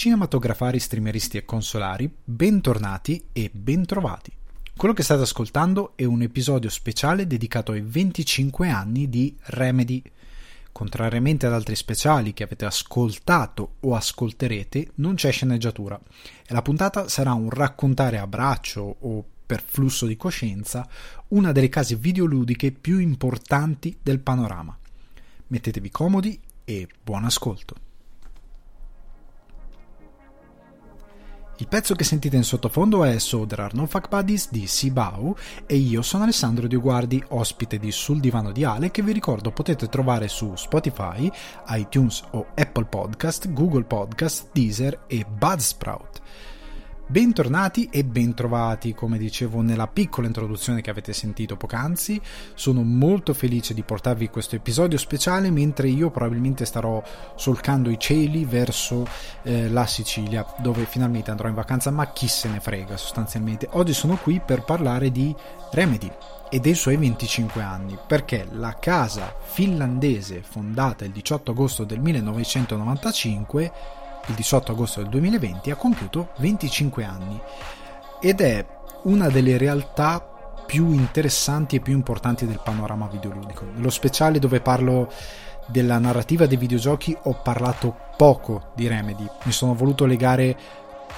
cinematografari, streameristi e consolari, bentornati e bentrovati. Quello che state ascoltando è un episodio speciale dedicato ai 25 anni di Remedy. Contrariamente ad altri speciali che avete ascoltato o ascolterete, non c'è sceneggiatura e la puntata sarà un raccontare a braccio o per flusso di coscienza una delle case videoludiche più importanti del panorama. Mettetevi comodi e buon ascolto. Il pezzo che sentite in sottofondo è So There Are No Fuck Buddies di Sibau e io sono Alessandro Dioguardi, ospite di Sul Divano di Ale che vi ricordo potete trovare su Spotify, iTunes o Apple Podcast, Google Podcast, Deezer e Buzzsprout. Bentornati e bentrovati, come dicevo nella piccola introduzione che avete sentito poc'anzi. Sono molto felice di portarvi questo episodio speciale mentre io probabilmente starò solcando i cieli verso eh, la Sicilia, dove finalmente andrò in vacanza, ma chi se ne frega sostanzialmente. Oggi sono qui per parlare di Remedy e dei suoi 25 anni, perché la casa finlandese fondata il 18 agosto del 1995 il 18 agosto del 2020, ha compiuto 25 anni ed è una delle realtà più interessanti e più importanti del panorama videoludico. Nello speciale dove parlo della narrativa dei videogiochi ho parlato poco di Remedy, mi sono voluto legare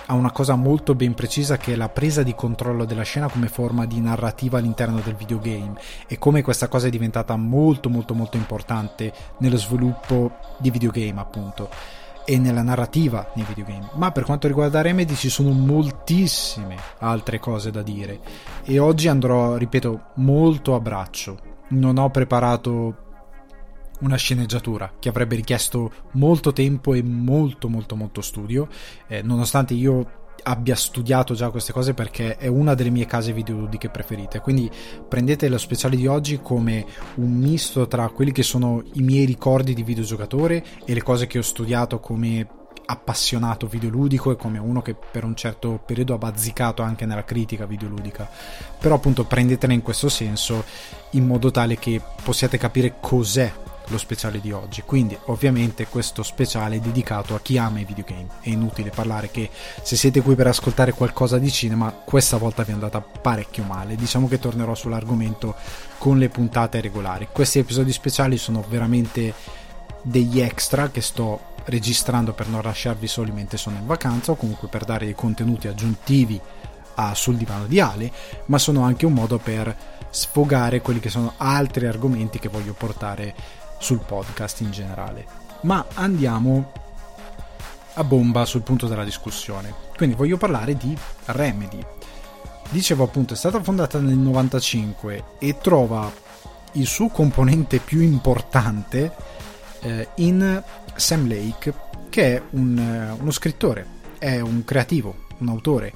a una cosa molto ben precisa che è la presa di controllo della scena come forma di narrativa all'interno del videogame e come questa cosa è diventata molto molto molto importante nello sviluppo di videogame appunto e nella narrativa nei videogame. Ma per quanto riguarda Remedy ci sono moltissime altre cose da dire e oggi andrò, ripeto, molto a braccio. Non ho preparato una sceneggiatura che avrebbe richiesto molto tempo e molto molto molto studio, eh, nonostante io abbia studiato già queste cose perché è una delle mie case videoludiche preferite. Quindi prendete lo speciale di oggi come un misto tra quelli che sono i miei ricordi di videogiocatore e le cose che ho studiato come appassionato videoludico e come uno che per un certo periodo ha bazzicato anche nella critica videoludica. Però appunto prendetela in questo senso in modo tale che possiate capire cos'è lo speciale di oggi. Quindi, ovviamente, questo speciale è dedicato a chi ama i videogame. È inutile parlare che se siete qui per ascoltare qualcosa di cinema, questa volta vi è andata parecchio male. Diciamo che tornerò sull'argomento con le puntate regolari. Questi episodi speciali sono veramente degli extra che sto registrando per non lasciarvi soli mentre sono in vacanza o comunque per dare dei contenuti aggiuntivi a sul divano di Ale, ma sono anche un modo per sfogare quelli che sono altri argomenti che voglio portare sul podcast in generale. Ma andiamo a bomba sul punto della discussione. Quindi voglio parlare di Remedy. Dicevo appunto, è stata fondata nel 95 e trova il suo componente più importante eh, in Sam Lake, che è un, eh, uno scrittore, è un creativo, un autore,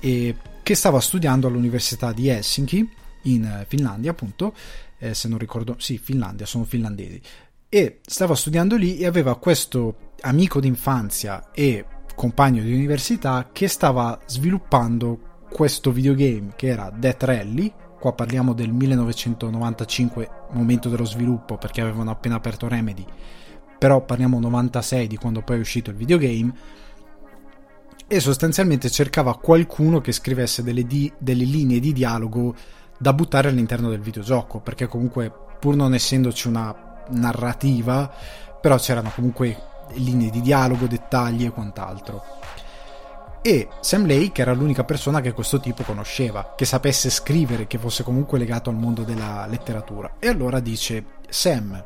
che stava studiando all'Università di Helsinki, in Finlandia appunto, eh, se non ricordo, sì, Finlandia, sono finlandesi, e stava studiando lì e aveva questo amico d'infanzia e compagno di università che stava sviluppando questo videogame che era Death Rally, qua parliamo del 1995, momento dello sviluppo perché avevano appena aperto Remedy, però parliamo 96 di quando poi è uscito il videogame, e sostanzialmente cercava qualcuno che scrivesse delle, di- delle linee di dialogo da buttare all'interno del videogioco, perché comunque pur non essendoci una narrativa, però c'erano comunque linee di dialogo, dettagli e quant'altro. E Sam Lake era l'unica persona che questo tipo conosceva, che sapesse scrivere, che fosse comunque legato al mondo della letteratura. E allora dice: Sam,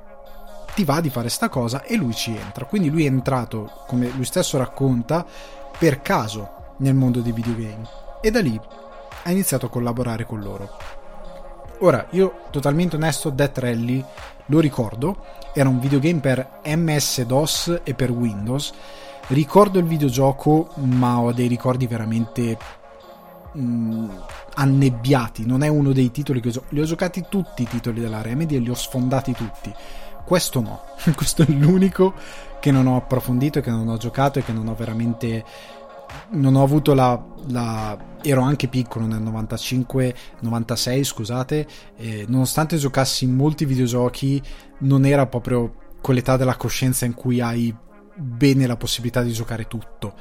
ti va di fare sta cosa? E lui ci entra. Quindi lui è entrato, come lui stesso racconta, per caso nel mondo dei videogame. E da lì ha iniziato a collaborare con loro. Ora, io totalmente onesto, Death Rally lo ricordo, era un videogame per MS-DOS e per Windows. Ricordo il videogioco, ma ho dei ricordi veramente mh, mm, annebbiati. Non è uno dei titoli che ho giocato. Li ho giocati tutti i titoli della Remedy e li ho sfondati tutti. Questo no, questo è l'unico che non ho approfondito e che non ho giocato e che non ho veramente non ho avuto la, la, ero anche piccolo nel 95 96 scusate e nonostante giocassi in molti videogiochi non era proprio quell'età della coscienza in cui hai bene la possibilità di giocare tutto.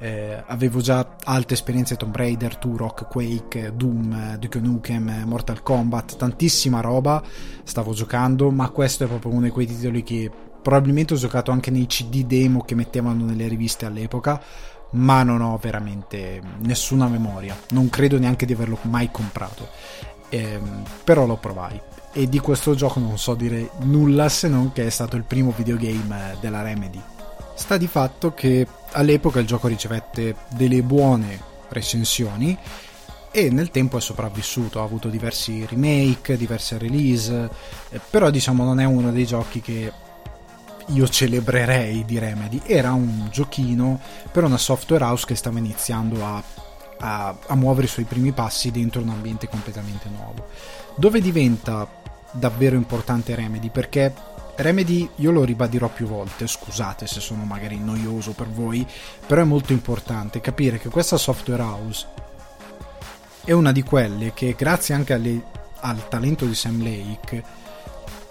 Eh, avevo già alte esperienze Tomb Raider, Turok, Quake, Doom, Duke Nukem, Mortal Kombat, tantissima roba stavo giocando, ma questo è proprio uno di quei titoli che probabilmente ho giocato anche nei CD demo che mettevano nelle riviste all'epoca, ma non ho veramente nessuna memoria, non credo neanche di averlo mai comprato, eh, però lo provai. E di questo gioco non so dire nulla se non che è stato il primo videogame della Remedy. Sta di fatto che all'epoca il gioco ricevette delle buone recensioni e nel tempo è sopravvissuto, ha avuto diversi remake, diverse release, eh, però diciamo non è uno dei giochi che io celebrerei di Remedy, era un giochino per una software house che stava iniziando a, a, a muovere i suoi primi passi dentro un ambiente completamente nuovo. Dove diventa davvero importante Remedy perché Remedy io lo ribadirò più volte, scusate se sono magari noioso per voi, però è molto importante capire che questa software house è una di quelle che grazie anche alle, al talento di Sam Lake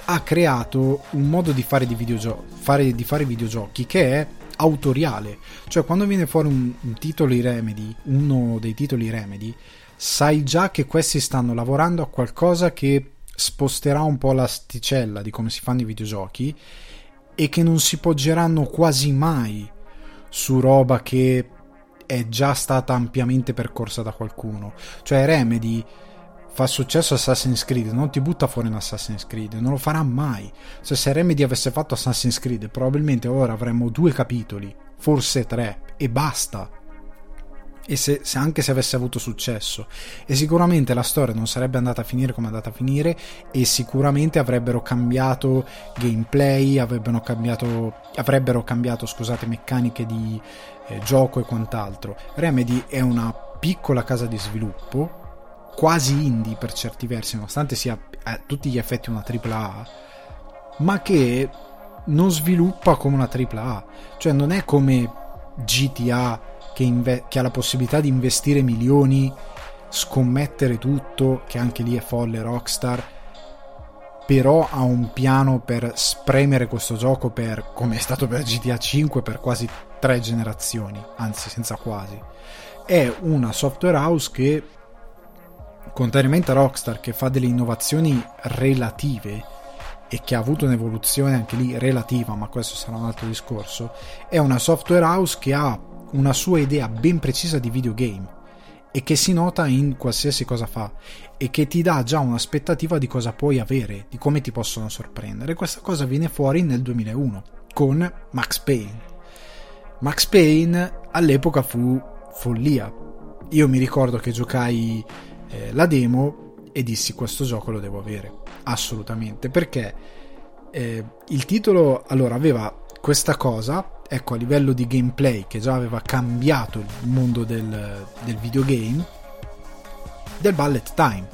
ha creato un modo di fare, di, videogio- fare, di fare videogiochi che è autoriale, cioè quando viene fuori un, un titolo di Remedy, uno dei titoli Remedy, sai già che questi stanno lavorando a qualcosa che sposterà un po' l'asticella di come si fanno i videogiochi e che non si poggeranno quasi mai su roba che è già stata ampiamente percorsa da qualcuno. Cioè Remedy fa successo Assassin's Creed, non ti butta fuori un Assassin's Creed, non lo farà mai. Cioè se Remedy avesse fatto Assassin's Creed, probabilmente ora avremmo due capitoli, forse tre, e basta. E se, se anche se avesse avuto successo. E sicuramente la storia non sarebbe andata a finire come è andata a finire e sicuramente avrebbero cambiato gameplay avrebbero cambiato, avrebbero cambiato scusate meccaniche di eh, gioco e quant'altro. Remedy è una piccola casa di sviluppo quasi indie per certi versi nonostante sia a tutti gli effetti una AAA ma che non sviluppa come una AAA cioè non è come GTA che, inve- che ha la possibilità di investire milioni, scommettere tutto, che anche lì è folle Rockstar, però ha un piano per spremere questo gioco per, come è stato per GTA 5, per quasi tre generazioni, anzi senza quasi. È una software house che, contrariamente a Rockstar, che fa delle innovazioni relative e che ha avuto un'evoluzione anche lì relativa, ma questo sarà un altro discorso, è una software house che ha una sua idea ben precisa di videogame e che si nota in qualsiasi cosa fa e che ti dà già un'aspettativa di cosa puoi avere, di come ti possono sorprendere. Questa cosa viene fuori nel 2001 con Max Payne. Max Payne all'epoca fu follia. Io mi ricordo che giocai eh, la demo e dissi questo gioco lo devo avere, assolutamente, perché eh, il titolo allora aveva questa cosa ecco, a livello di gameplay che già aveva cambiato il mondo del, del videogame, del bullet time,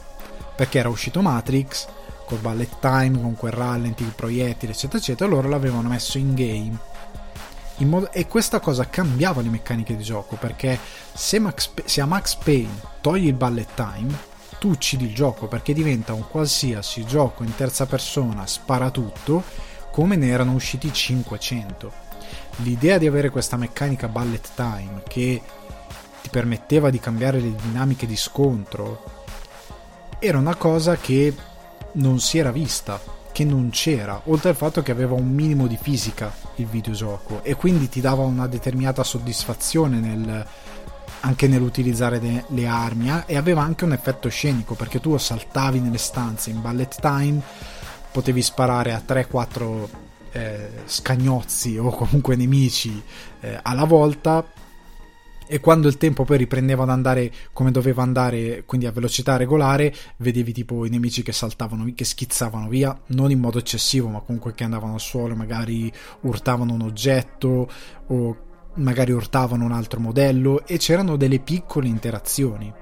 perché era uscito Matrix col bullet time, con quel rallenti, il proiettile, eccetera, eccetera, loro l'avevano messo in game. Modo, e questa cosa cambiava le meccaniche di gioco perché se, Max, se a Max Payne togli il bullet time, tu uccidi il gioco perché diventa un qualsiasi gioco in terza persona, spara tutto, come ne erano usciti 500 l'idea di avere questa meccanica bullet time che ti permetteva di cambiare le dinamiche di scontro era una cosa che non si era vista, che non c'era, oltre al fatto che aveva un minimo di fisica il videogioco e quindi ti dava una determinata soddisfazione nel, anche nell'utilizzare de, le armi eh, e aveva anche un effetto scenico perché tu saltavi nelle stanze in bullet time potevi sparare a 3-4 eh, scagnozzi o comunque nemici eh, alla volta e quando il tempo poi riprendeva ad andare come doveva andare, quindi a velocità regolare, vedevi tipo i nemici che saltavano, che schizzavano via, non in modo eccessivo, ma comunque che andavano al suolo, magari urtavano un oggetto o magari urtavano un altro modello e c'erano delle piccole interazioni.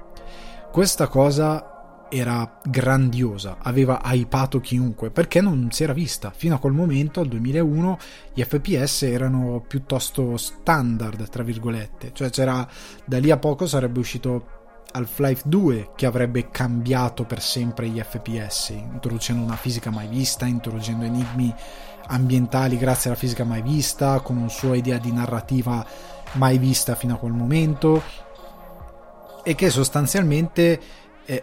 Questa cosa era grandiosa, aveva hypato chiunque perché non si era vista. Fino a quel momento, al 2001, gli FPS erano piuttosto standard, tra virgolette, cioè c'era da lì a poco sarebbe uscito Half-Life 2 che avrebbe cambiato per sempre gli FPS, introducendo una fisica mai vista, introducendo enigmi ambientali grazie alla fisica mai vista, con una sua idea di narrativa mai vista fino a quel momento e che sostanzialmente eh,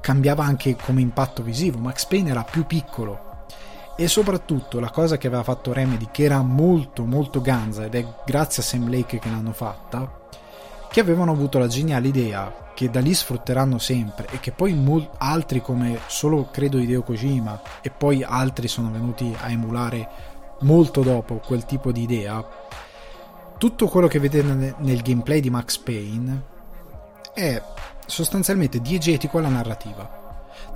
cambiava anche come impatto visivo. Max Payne era più piccolo e soprattutto la cosa che aveva fatto Remedy che era molto molto ganza ed è grazie a Sam Lake che l'hanno fatta che avevano avuto la geniale idea che da lì sfrutteranno sempre e che poi mol- altri come solo credo Hideo Kojima e poi altri sono venuti a emulare molto dopo quel tipo di idea tutto quello che vedete nel gameplay di Max Payne è sostanzialmente diegetico alla narrativa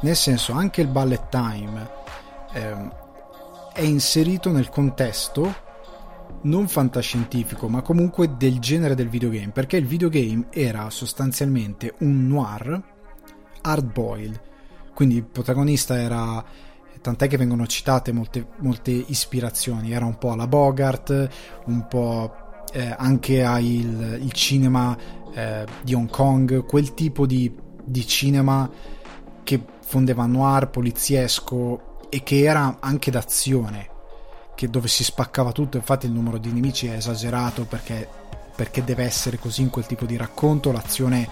nel senso anche il bullet time ehm, è inserito nel contesto non fantascientifico, ma comunque del genere del videogame, perché il videogame era sostanzialmente un noir hard boiled. Quindi il protagonista era tant'è che vengono citate molte, molte ispirazioni, era un po' alla Bogart, un po' eh, anche al il cinema eh, di Hong Kong, quel tipo di, di cinema che fondeva noir, poliziesco e che era anche d'azione che dove si spaccava tutto, infatti il numero di nemici è esagerato perché, perché deve essere così in quel tipo di racconto, l'azione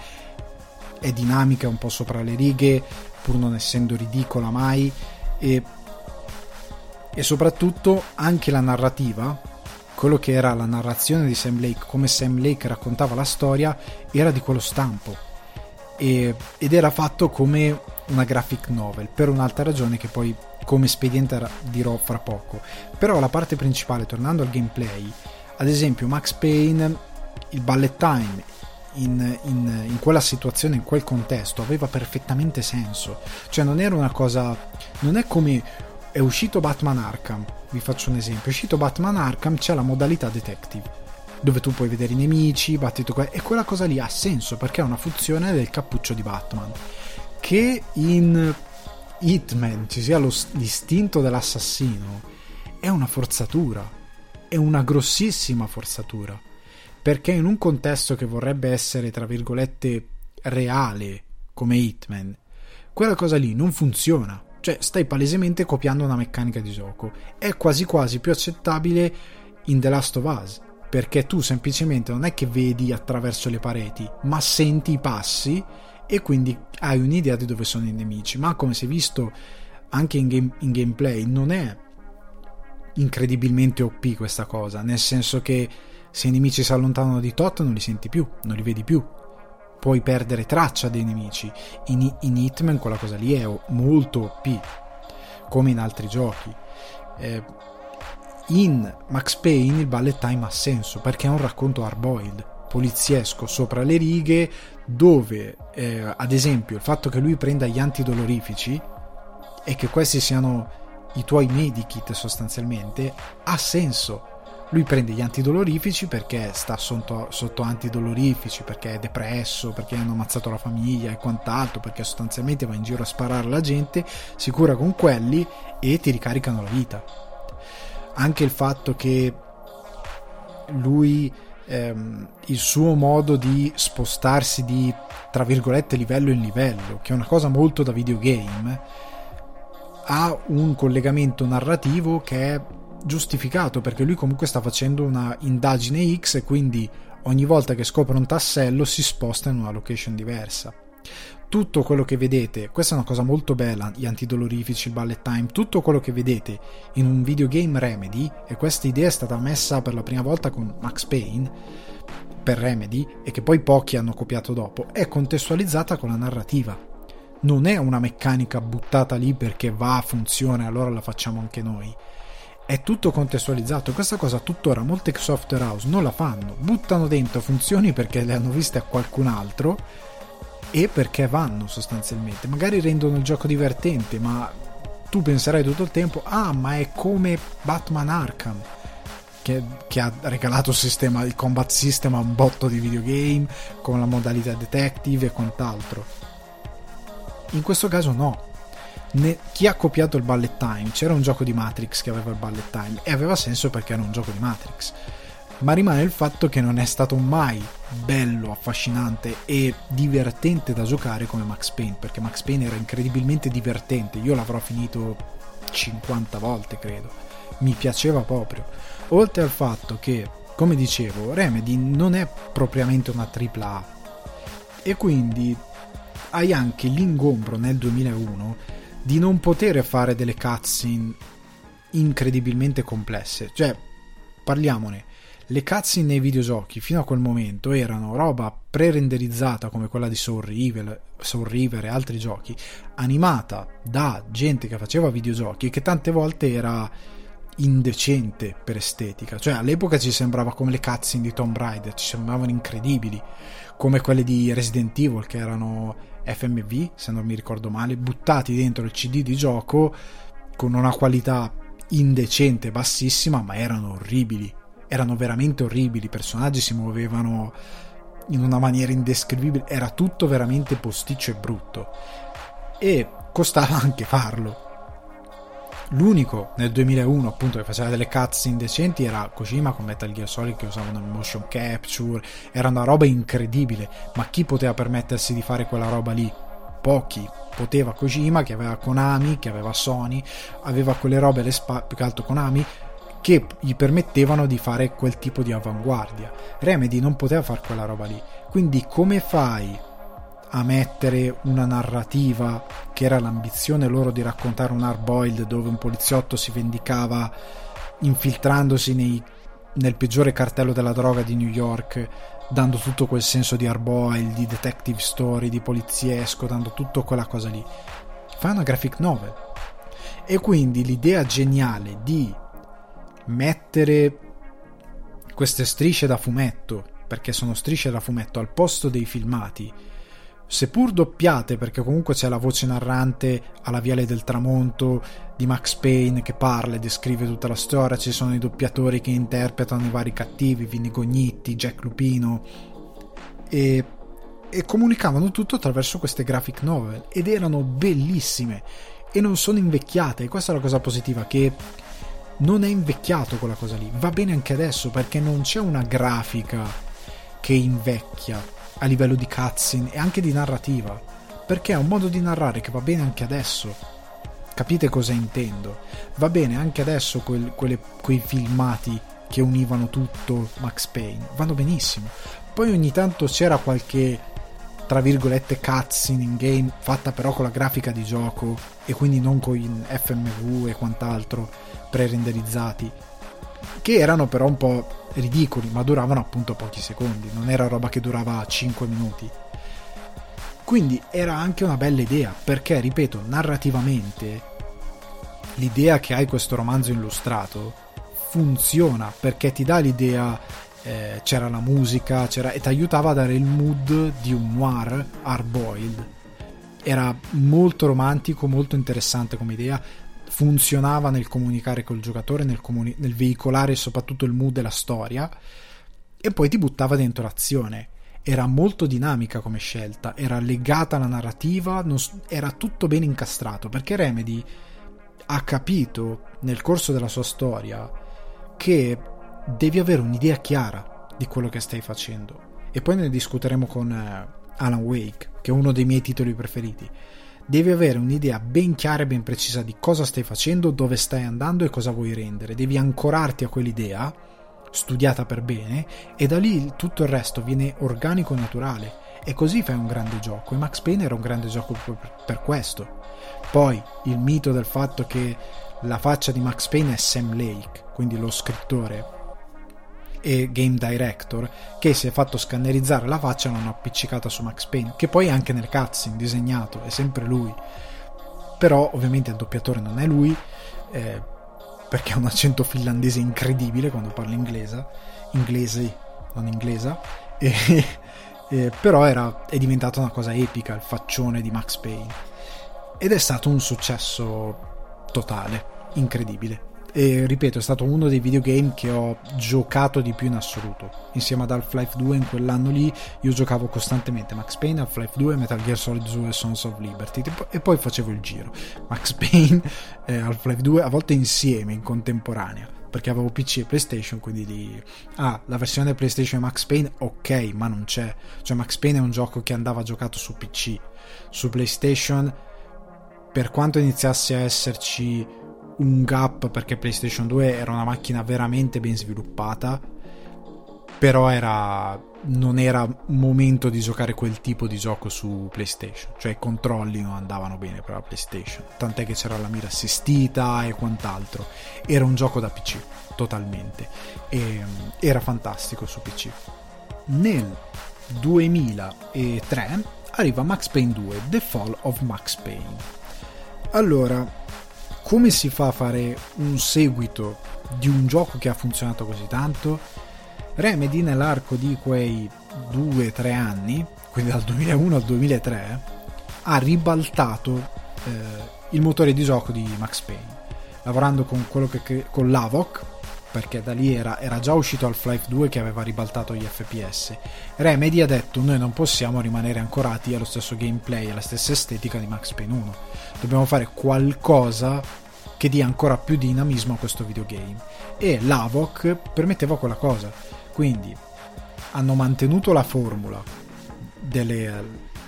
è dinamica, un po' sopra le righe, pur non essendo ridicola mai, e, e soprattutto anche la narrativa, quello che era la narrazione di Sam Lake, come Sam Lake raccontava la storia, era di quello stampo. E, ed era fatto come una graphic novel per un'altra ragione che poi come espediente dirò fra poco. Però la parte principale, tornando al gameplay, ad esempio Max Payne, il bullet time in, in, in, quella situazione, in quel contesto, aveva perfettamente senso. Cioè non era una cosa... non è come è uscito Batman Arkham, vi faccio un esempio, è uscito Batman Arkham, c'è la modalità detective dove tu puoi vedere i nemici, battito e quella cosa lì ha senso perché è una funzione del cappuccio di Batman che in Hitman ci sia lo, l'istinto dell'assassino è una forzatura, è una grossissima forzatura, perché in un contesto che vorrebbe essere, tra virgolette, reale, come Hitman, quella cosa lì non funziona. Cioè, stai palesemente copiando una meccanica di gioco. È quasi quasi più accettabile in The Last of Us, perché tu semplicemente non è che vedi attraverso le pareti, ma senti i passi e quindi hai un'idea di dove sono i nemici, ma come si è visto anche in, game, in gameplay non è incredibilmente OP questa cosa, nel senso che se i nemici si allontanano di tot non li senti più, non li vedi più, puoi perdere traccia dei nemici. In, in Hitman quella cosa lì è molto OP, come in altri giochi. Eh, in Max Payne il bullet time ha senso perché è un racconto hardboiled poliziesco sopra le righe dove eh, ad esempio il fatto che lui prenda gli antidolorifici e che questi siano i tuoi medikit sostanzialmente ha senso lui prende gli antidolorifici perché sta sotto, sotto, antidolorifici, perché è depresso, perché hanno ammazzato la famiglia e quant'altro, perché sostanzialmente va in giro a sparare alla gente, si cura con quelli e ti ricaricano la vita. Anche il fatto che lui ehm, il suo modo di spostarsi di tra virgolette livello in livello, che è una cosa molto da videogame, ha un collegamento narrativo che è giustificato perché lui comunque sta facendo una indagine X e quindi ogni volta che scopre un tassello si sposta in una location diversa tutto quello che vedete, questa è una cosa molto bella, gli antidolorifici, il bullet time, tutto quello che vedete in un videogame Remedy, e questa idea è stata messa per la prima volta con Max Payne, per Remedy, e che poi pochi hanno copiato dopo, è contestualizzata con la narrativa. Non è una meccanica buttata lì perché va, funziona allora la facciamo anche noi. È tutto contestualizzato questa cosa tuttora molte software house non la fanno, buttano dentro funzioni perché le hanno viste a qualcun altro e perché vanno sostanzialmente. Magari rendono il gioco divertente, ma tu penserai tutto il tempo, ah, ma è come Batman Arkham. Che, che, ha regalato il, sistema, il combat system a un botto di videogame con la modalità detective e quant'altro. In questo caso no. Ne, chi ha copiato il bullet time? C'era un gioco di Matrix che aveva il bullet time e aveva senso perché era un gioco di Matrix ma rimane il fatto che non è stato mai bello, affascinante e divertente da giocare come Max Payne, perché Max Payne era incredibilmente divertente, io l'avrò finito 50 volte credo, mi piaceva proprio. Oltre al fatto che, come dicevo, Remedy non è propriamente una AAA e quindi hai anche l'ingombro nel 2001 di non poter fare delle cutscene incredibilmente complesse. Cioè, parliamone, le cutscene nei videogiochi fino a quel momento erano roba pre-renderizzata come quella di Soul River, Soul River e altri giochi, animata da gente che faceva videogiochi e che tante volte era indecente per estetica. Cioè, all'epoca ci sembrava come le cutscene di Tomb Raider, ci sembravano incredibili, come quelle di Resident Evil che erano FMV, se non mi ricordo male, buttati dentro il CD di gioco con una qualità indecente, bassissima, ma erano orribili. Erano veramente orribili, i personaggi si muovevano in una maniera indescrivibile, era tutto veramente posticcio e brutto. E costava anche farlo. L'unico nel 2001 appunto che faceva delle cutscene decenti era Kojima con Metal Gear Solid che usavano il motion capture, era una roba incredibile, ma chi poteva permettersi di fare quella roba lì? Pochi. Poteva Kojima che aveva Konami, che aveva Sony, aveva quelle robe alle spalle, più che altro Konami, che gli permettevano di fare quel tipo di avanguardia. Remedy non poteva fare quella roba lì. Quindi come fai a mettere una narrativa che era l'ambizione loro di raccontare un hard dove un poliziotto si vendicava infiltrandosi nei, nel peggiore cartello della droga di New York dando tutto quel senso di hard di detective story, di poliziesco dando tutto quella cosa lì. Fa una graphic novel. E quindi l'idea geniale di mettere queste strisce da fumetto perché sono strisce da fumetto al posto dei filmati seppur doppiate, perché comunque c'è la voce narrante alla Viale del Tramonto di Max Payne che parla e descrive tutta la storia, ci sono i doppiatori che interpretano i vari cattivi, Vinny Gognitti, Jack Lupino, e, e comunicavano tutto attraverso queste graphic novel, ed erano bellissime, e non sono invecchiate, e questa è la cosa positiva, che non è invecchiato quella cosa lì, va bene anche adesso, perché non c'è una grafica che invecchia, a livello di cutscene e anche di narrativa, perché è un modo di narrare che va bene anche adesso. Capite cosa intendo? Va bene anche adesso quel, quelle, quei filmati che univano tutto Max Payne, vanno benissimo. Poi ogni tanto c'era qualche tra virgolette cutscene in game fatta però con la grafica di gioco e quindi non con FMV e quant'altro pre-renderizzati che erano però un po' ridicoli, ma duravano appunto pochi secondi, non era roba che durava 5 minuti. Quindi era anche una bella idea, perché, ripeto, narrativamente l'idea che hai questo romanzo illustrato funziona perché ti dà l'idea eh, c'era la musica c'era, e ti aiutava a dare il mood di un noir hard boiled era molto romantico molto interessante come idea funzionava nel comunicare col giocatore, nel, comuni- nel veicolare soprattutto il mood e la storia, e poi ti buttava dentro l'azione. Era molto dinamica come scelta, era legata alla narrativa, non, era tutto ben incastrato, perché Remedy ha capito nel corso della sua storia che devi avere un'idea chiara di quello che stai facendo. E poi ne discuteremo con eh, Alan Wake, che è uno dei miei titoli preferiti devi avere un'idea ben chiara e ben precisa di cosa stai facendo, dove stai andando e cosa vuoi rendere. Devi ancorarti a quell'idea, studiata per bene, e da lì tutto il resto viene organico e naturale. E così fai un grande gioco. E Max Payne era un grande gioco per questo. Poi il mito del fatto che la faccia di Max Payne è Sam Lake, quindi lo scrittore e game director che si è fatto scannerizzare la faccia e l'hanno appiccicata su Max Payne che poi anche nel cutscene disegnato è sempre lui. Però ovviamente il doppiatore non è lui eh, perché ha un accento finlandese incredibile quando parla inglese inglese non inglesa e, e, però era, è diventata una cosa epica il faccione di Max Payne. Ed è stato un successo totale incredibile e ripeto è stato uno dei videogame che ho giocato di più in assoluto. Insieme ad Half-Life 2 in quell'anno lì io giocavo costantemente Max Payne, Half-Life 2, Metal Gear Solid 2 e Sons of Liberty e poi facevo il giro. Max Payne e Half-Life 2 a volte insieme in contemporanea perché avevo PC e PlayStation quindi di ah la versione PlayStation Max Payne ok ma non c'è. Cioè Max Payne è un gioco che andava giocato su PC su PlayStation per quanto iniziasse a esserci un gap perché PlayStation 2 era una macchina veramente ben sviluppata, però era, non era momento di giocare quel tipo di gioco su PlayStation, cioè i controlli non andavano bene per la PlayStation, tant'è che c'era la mira assistita e quant'altro. Era un gioco da PC, totalmente, e era fantastico su PC. Nel 2003 arriva Max Payne 2, The Fall of Max Payne. Allora, come si fa a fare un seguito di un gioco che ha funzionato così tanto? Remedy nell'arco di quei 2-3 anni, quindi dal 2001 al 2003, ha ribaltato eh, il motore di gioco di Max Payne, lavorando con che con l'Avoc, perché da lì era, era già uscito Half-Life 2 che aveva ribaltato gli FPS. Remedy ha detto noi non possiamo rimanere ancorati allo stesso gameplay, alla stessa estetica di Max Payne 1, dobbiamo fare qualcosa che dia ancora più dinamismo a questo videogame. E l'Avoc permetteva quella cosa. Quindi hanno mantenuto la formula dei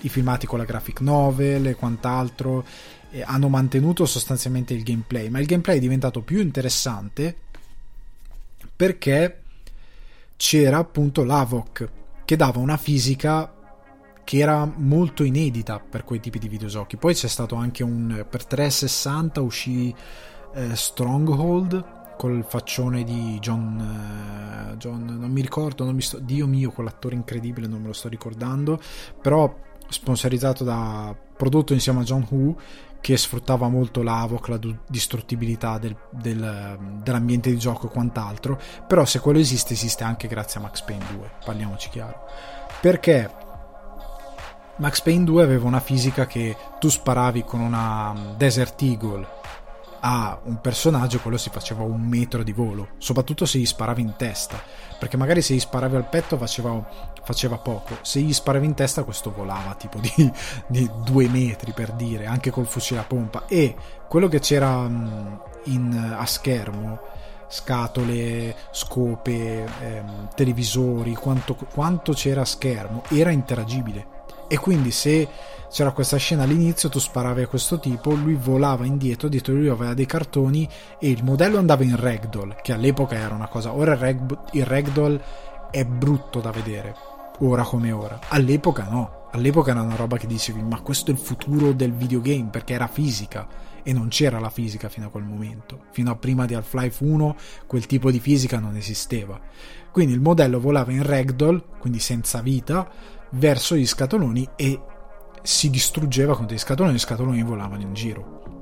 filmati con la graphic novel e quant'altro, hanno mantenuto sostanzialmente il gameplay, ma il gameplay è diventato più interessante perché c'era appunto l'Avoc che dava una fisica che era molto inedita per quei tipi di videogiochi. Poi c'è stato anche un per 360 uscì eh, Stronghold col faccione di John, eh, John non mi ricordo, non mi sto, Dio mio, quell'attore incredibile, non me lo sto ricordando, però sponsorizzato da prodotto insieme a John Woo che sfruttava molto l'avoc, la distruttibilità del, del, dell'ambiente di gioco e quant'altro, però se quello esiste esiste anche grazie a Max Payne 2, parliamoci chiaro. Perché Max Payne 2 aveva una fisica che tu sparavi con una um, Desert Eagle a un personaggio, quello si faceva un metro di volo, soprattutto se gli sparavi in testa, perché magari se gli sparavi al petto faceva, faceva poco, se gli sparavi in testa questo volava tipo di, di, due metri per dire, anche col fucile a pompa. E quello che c'era mm, in, a schermo, scatole, scope, ehm, televisori, quanto, quanto c'era a schermo, era interagibile. E quindi se c'era questa scena all'inizio, tu sparavi a questo tipo, lui volava indietro, dietro di lui aveva dei cartoni e il modello andava in ragdoll, che all'epoca era una cosa, ora il, rag, il ragdoll è brutto da vedere, ora come ora, all'epoca no, all'epoca era una roba che dicevi ma questo è il futuro del videogame perché era fisica e non c'era la fisica fino a quel momento, fino a prima di Half-Life 1 quel tipo di fisica non esisteva. Quindi il modello volava in ragdoll, quindi senza vita, verso gli scatoloni e si distruggeva con dei scatoloni e gli scatoloni volavano in giro.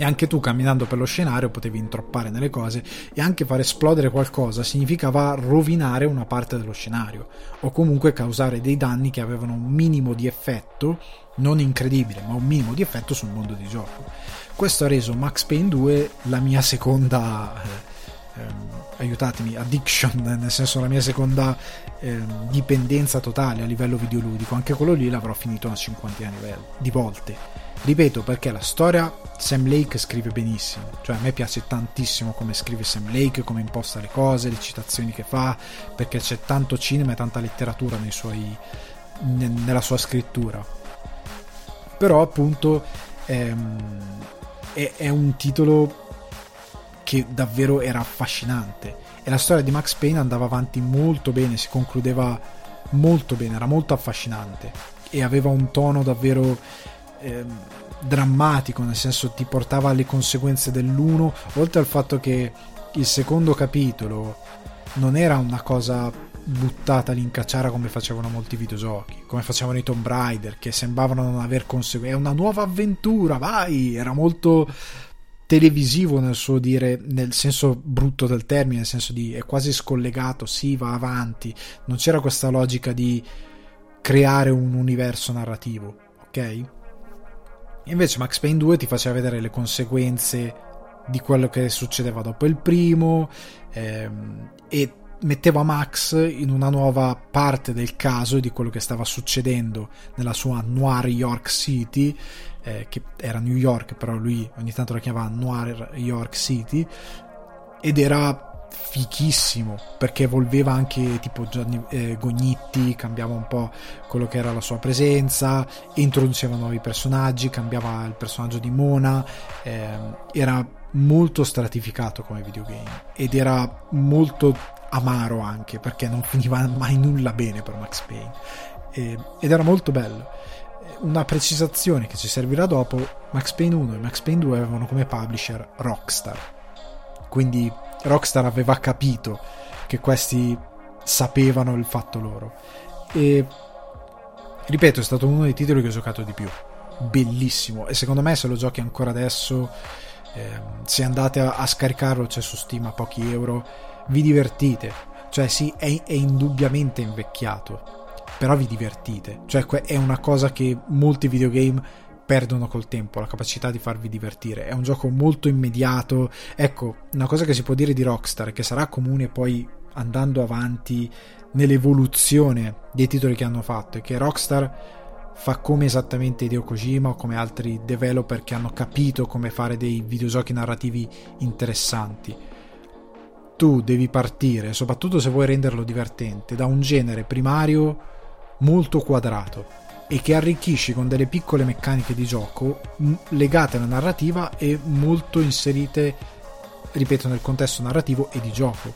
E anche tu camminando per lo scenario potevi introppare nelle cose e anche far esplodere qualcosa significava rovinare una parte dello scenario o comunque causare dei danni che avevano un minimo di effetto, non incredibile, ma un minimo di effetto sul mondo di gioco. Questo ha reso Max Payne 2 la mia seconda eh, ehm, aiutatemi, addiction, nel senso la mia seconda eh, dipendenza totale a livello videoludico, anche quello lì l'avrò finito una cinquantina di volte. Ripeto perché la storia Sam Lake scrive benissimo, cioè a me piace tantissimo come scrive Sam Lake, come imposta le cose, le citazioni che fa, perché c'è tanto cinema e tanta letteratura suoi, nella sua scrittura. Però appunto ehm, è, è un titolo che davvero era affascinante. E la storia di Max Payne andava avanti molto bene, si concludeva molto bene, era molto affascinante. E aveva un tono davvero eh, drammatico, nel senso ti portava alle conseguenze dell'uno, oltre al fatto che il secondo capitolo non era una cosa buttata lì in cacciara come facevano molti videogiochi, come facevano i Tomb Raider, che sembravano non aver conseguenze. È una nuova avventura, vai! Era molto televisivo nel suo dire, nel senso brutto del termine, nel senso di è quasi scollegato, sì, va avanti, non c'era questa logica di creare un universo narrativo, ok? Invece Max Payne 2 ti faceva vedere le conseguenze di quello che succedeva dopo il primo ehm, e metteva Max in una nuova parte del caso di quello che stava succedendo nella sua Noir York City eh, che era New York, però lui ogni tanto la chiamava Noir York City, ed era fichissimo perché evolveva anche tipo Gianni eh, Gognitti cambiava un po' quello che era la sua presenza introduceva nuovi personaggi cambiava il personaggio di Mona eh, era molto stratificato come videogame ed era molto amaro anche perché non finiva mai nulla bene per Max Payne. E, ed era molto bello. Una precisazione che ci servirà dopo Max Payne 1 e Max Payne 2 avevano come publisher Rockstar. Quindi Rockstar aveva capito che questi sapevano il fatto loro. E ripeto è stato uno dei titoli che ho giocato di più. Bellissimo. E secondo me se lo giochi ancora adesso eh, se andate a, a, scaricarlo c'è su Steam a pochi euro vi divertite. Cioè sì è, è indubbiamente invecchiato però vi divertite. Cioè è una cosa che molti videogame perdono col tempo la capacità di farvi divertire. È un gioco molto immediato. Ecco una cosa che si può dire di Rockstar che sarà comune poi andando avanti nell'evoluzione dei titoli che hanno fatto è che Rockstar fa come esattamente Hideo Kojima o come altri developer che hanno capito come fare dei videogiochi narrativi interessanti. Tu devi partire, soprattutto se vuoi renderlo divertente, da un genere primario molto quadrato e che arricchisci con delle piccole meccaniche di gioco legate alla narrativa e molto inserite, ripeto, nel contesto narrativo e di gioco.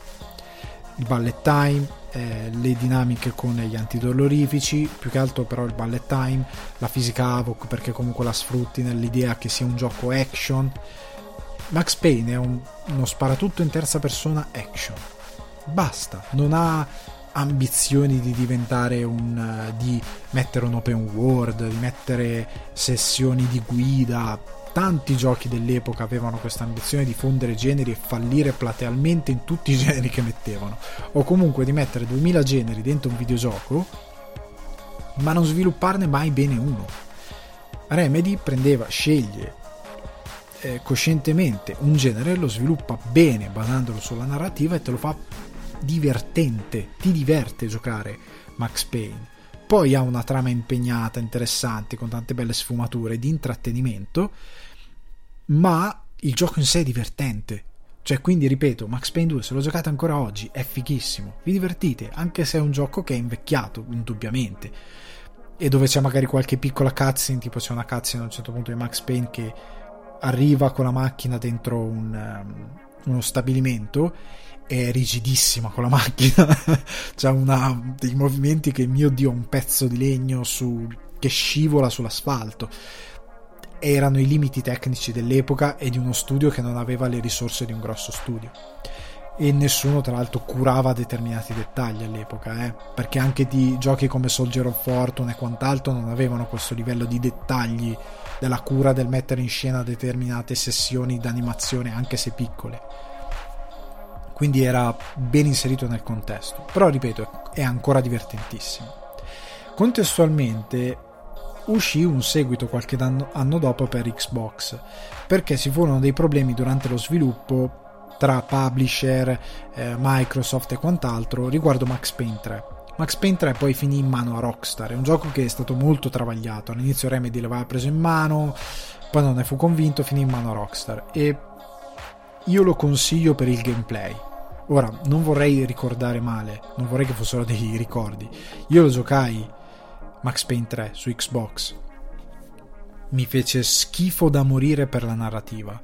Il bullet time, eh, le dinamiche con gli antidolorifici, più che altro però il bullet time, la fisica Avoc perché comunque la sfrutti nell'idea che sia un gioco action. Max Payne è un, uno sparatutto in terza persona action. Basta, non ha ambizioni di diventare un di mettere un open world, di mettere sessioni di guida, tanti giochi dell'epoca avevano questa ambizione di fondere generi e fallire platealmente in tutti i generi che mettevano, o comunque di mettere 2000 generi dentro un videogioco, ma non svilupparne mai bene uno. Remedy prendeva, sceglie eh, coscientemente un genere, lo sviluppa bene basandolo sulla narrativa e te lo fa divertente, ti diverte giocare Max Payne. Poi ha una trama impegnata, interessante, con tante belle sfumature di intrattenimento ma il gioco in sé è divertente. Cioè, quindi ripeto, Max Payne 2, se lo giocate ancora oggi, è fighissimo. Vi divertite, anche se è un gioco che è invecchiato, indubbiamente. E dove c'è magari qualche piccola cutscene, tipo c'è una cutscene a un certo punto di Max Payne che arriva con la macchina dentro un, um, uno stabilimento è rigidissima con la macchina c'ha una, dei movimenti che mio dio un pezzo di legno su, che scivola sull'asfalto erano i limiti tecnici dell'epoca e di uno studio che non aveva le risorse di un grosso studio. E nessuno, tra l'altro, curava determinati dettagli all'epoca, eh? perché anche di giochi come Soldier of Fortune e quant'altro non avevano questo livello di dettagli della cura del mettere in scena determinate sessioni d'animazione, anche se piccole. Quindi era ben inserito nel contesto. Però, ripeto, è ancora divertentissimo. Contestualmente uscì un seguito qualche anno dopo per Xbox, perché ci furono dei problemi durante lo sviluppo tra publisher, eh, Microsoft e quant'altro riguardo Max Payne 3. Max Payne 3 poi finì in mano a Rockstar, è un gioco che è stato molto travagliato, all'inizio Remedy l'aveva preso in mano, poi non ne fu convinto, finì in mano a Rockstar e io lo consiglio per il gameplay. Ora, non vorrei ricordare male, non vorrei che fossero dei ricordi. Io lo giocai Max Payne 3 su Xbox. Mi fece schifo da morire per la narrativa,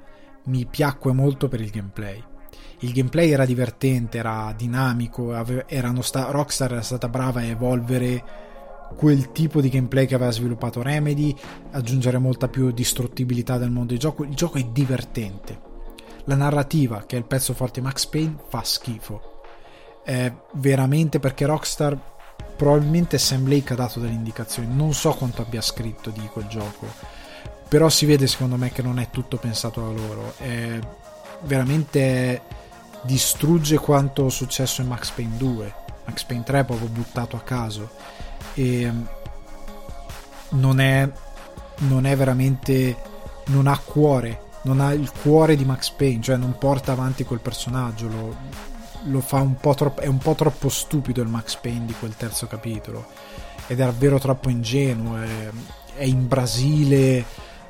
mi piacque molto per il gameplay. Il gameplay era divertente, era dinamico, sta- Rockstar era stata brava a evolvere quel tipo di gameplay che aveva sviluppato Remedy, aggiungere molta più distruttibilità del mondo di gioco. Il gioco è divertente. La narrativa, che è il pezzo forte Max Payne, fa schifo. È veramente perché Rockstar probabilmente Sam Lake ha dato delle indicazioni, non so quanto abbia scritto di quel gioco, però si vede secondo me che non è tutto pensato da loro, è veramente distrugge quanto successo in Max Payne 2, Max Payne 3 è proprio buttato a caso. E non è, non è veramente, non ha cuore, non ha il cuore di Max Payne, cioè non porta avanti quel personaggio, lo, lo fa un po' troppo, è un po' troppo stupido il Max Payne di quel terzo capitolo. Ed è davvero troppo ingenuo è, è in Brasile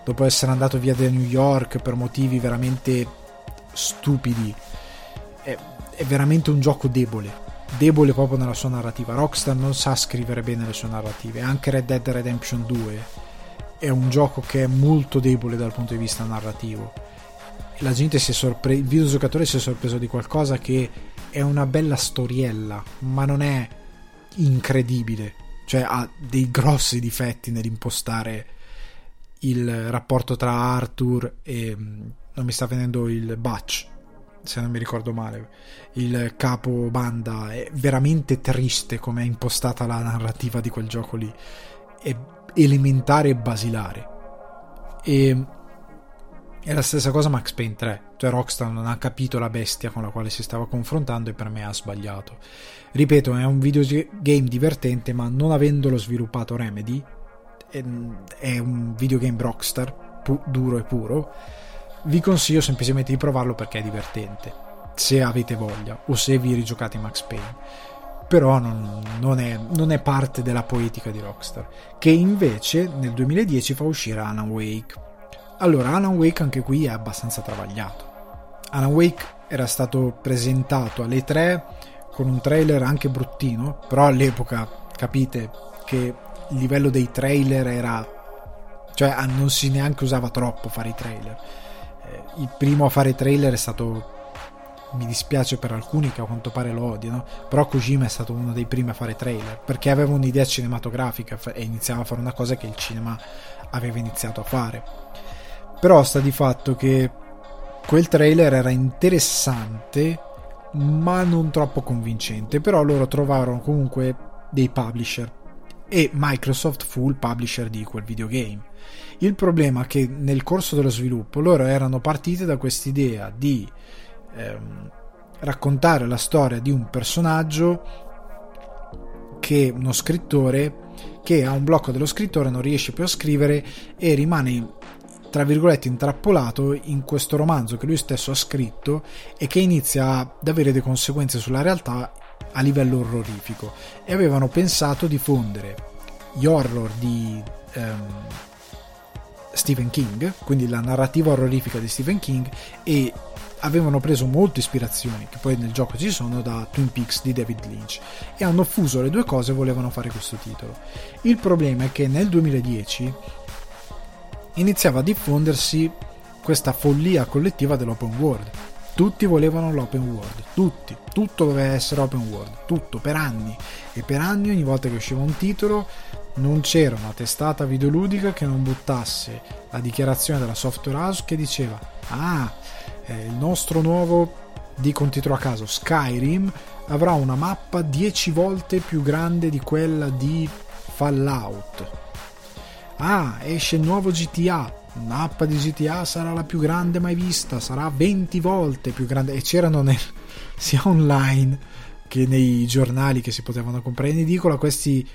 dopo essere andato via da New York per motivi veramente stupidi. È, è veramente un gioco debole debole proprio nella sua narrativa. Rockstar non sa scrivere bene le sue narrative anche Red Dead Redemption 2 è un gioco che è molto debole dal punto di vista narrativo. La gente si è sorpreso, il videogiocatore si è sorpreso di qualcosa che è una bella storiella, ma non è incredibile. Cioè ha dei grossi difetti nell'impostare il rapporto tra Arthur e mm, non mi sta venendo il Butch se non mi ricordo male. Il capo banda è veramente triste come è impostata la narrativa di quel gioco lì. È elementare e basilare. E è la stessa cosa Max Payne 3 cioè Rockstar non ha capito la bestia con la quale si stava confrontando e per me ha sbagliato. Ripeto è un videogame divertente ma non avendolo sviluppato Remedy è un videogame Rockstar pu- duro e puro vi consiglio semplicemente di provarlo perché è divertente se avete voglia o se vi rigiocate Max Payne però non, non, è, non, è, parte della poetica di Rockstar che invece nel 2010 fa uscire Alan Wake. Allora Alan Wake anche qui è abbastanza travagliato. Alan Wake era stato presentato alle 3 con un trailer anche bruttino però all'epoca capite che il livello dei trailer era cioè ah, non si neanche usava troppo fare i trailer. Eh, il primo a fare trailer è stato mi dispiace per alcuni che a quanto pare lo odiano però Kojima è stato uno dei primi a fare trailer perché aveva un'idea cinematografica e iniziava a fare una cosa che il cinema aveva iniziato a fare però sta di fatto che quel trailer era interessante ma non troppo convincente però loro trovarono comunque dei publisher e Microsoft fu il publisher di quel videogame. Il problema è che nel corso dello sviluppo loro erano partiti da quest'idea di ehm, raccontare la storia di un personaggio che uno scrittore che ha un blocco dello scrittore non riesce più a scrivere e rimane tra virgolette intrappolato in questo romanzo che lui stesso ha scritto e che inizia ad avere delle conseguenze sulla realtà a livello orrorifico. E avevano pensato di fondere gli horror di um, Stephen King, quindi la narrativa orrorifica di Stephen King e avevano preso molte ispirazioni che poi nel gioco ci sono da Twin Peaks di David Lynch e hanno fuso le due cose e volevano fare questo titolo. Il problema è che nel 2010 iniziava a diffondersi questa follia collettiva dell'open world tutti volevano l'open world, tutti, tutto doveva essere open world, tutto per anni e per anni ogni volta che usciva un titolo non c'era una testata videoludica che non buttasse la dichiarazione della software house che diceva ah eh, il nostro nuovo dico un titolo a caso Skyrim avrà una mappa 10 volte più grande di quella di Fallout. Ah esce il nuovo GTA la mappa di GTA sarà la più grande mai vista, sarà 20 volte più grande. E c'erano nel, sia online che nei giornali che si potevano comprare. In edicola questi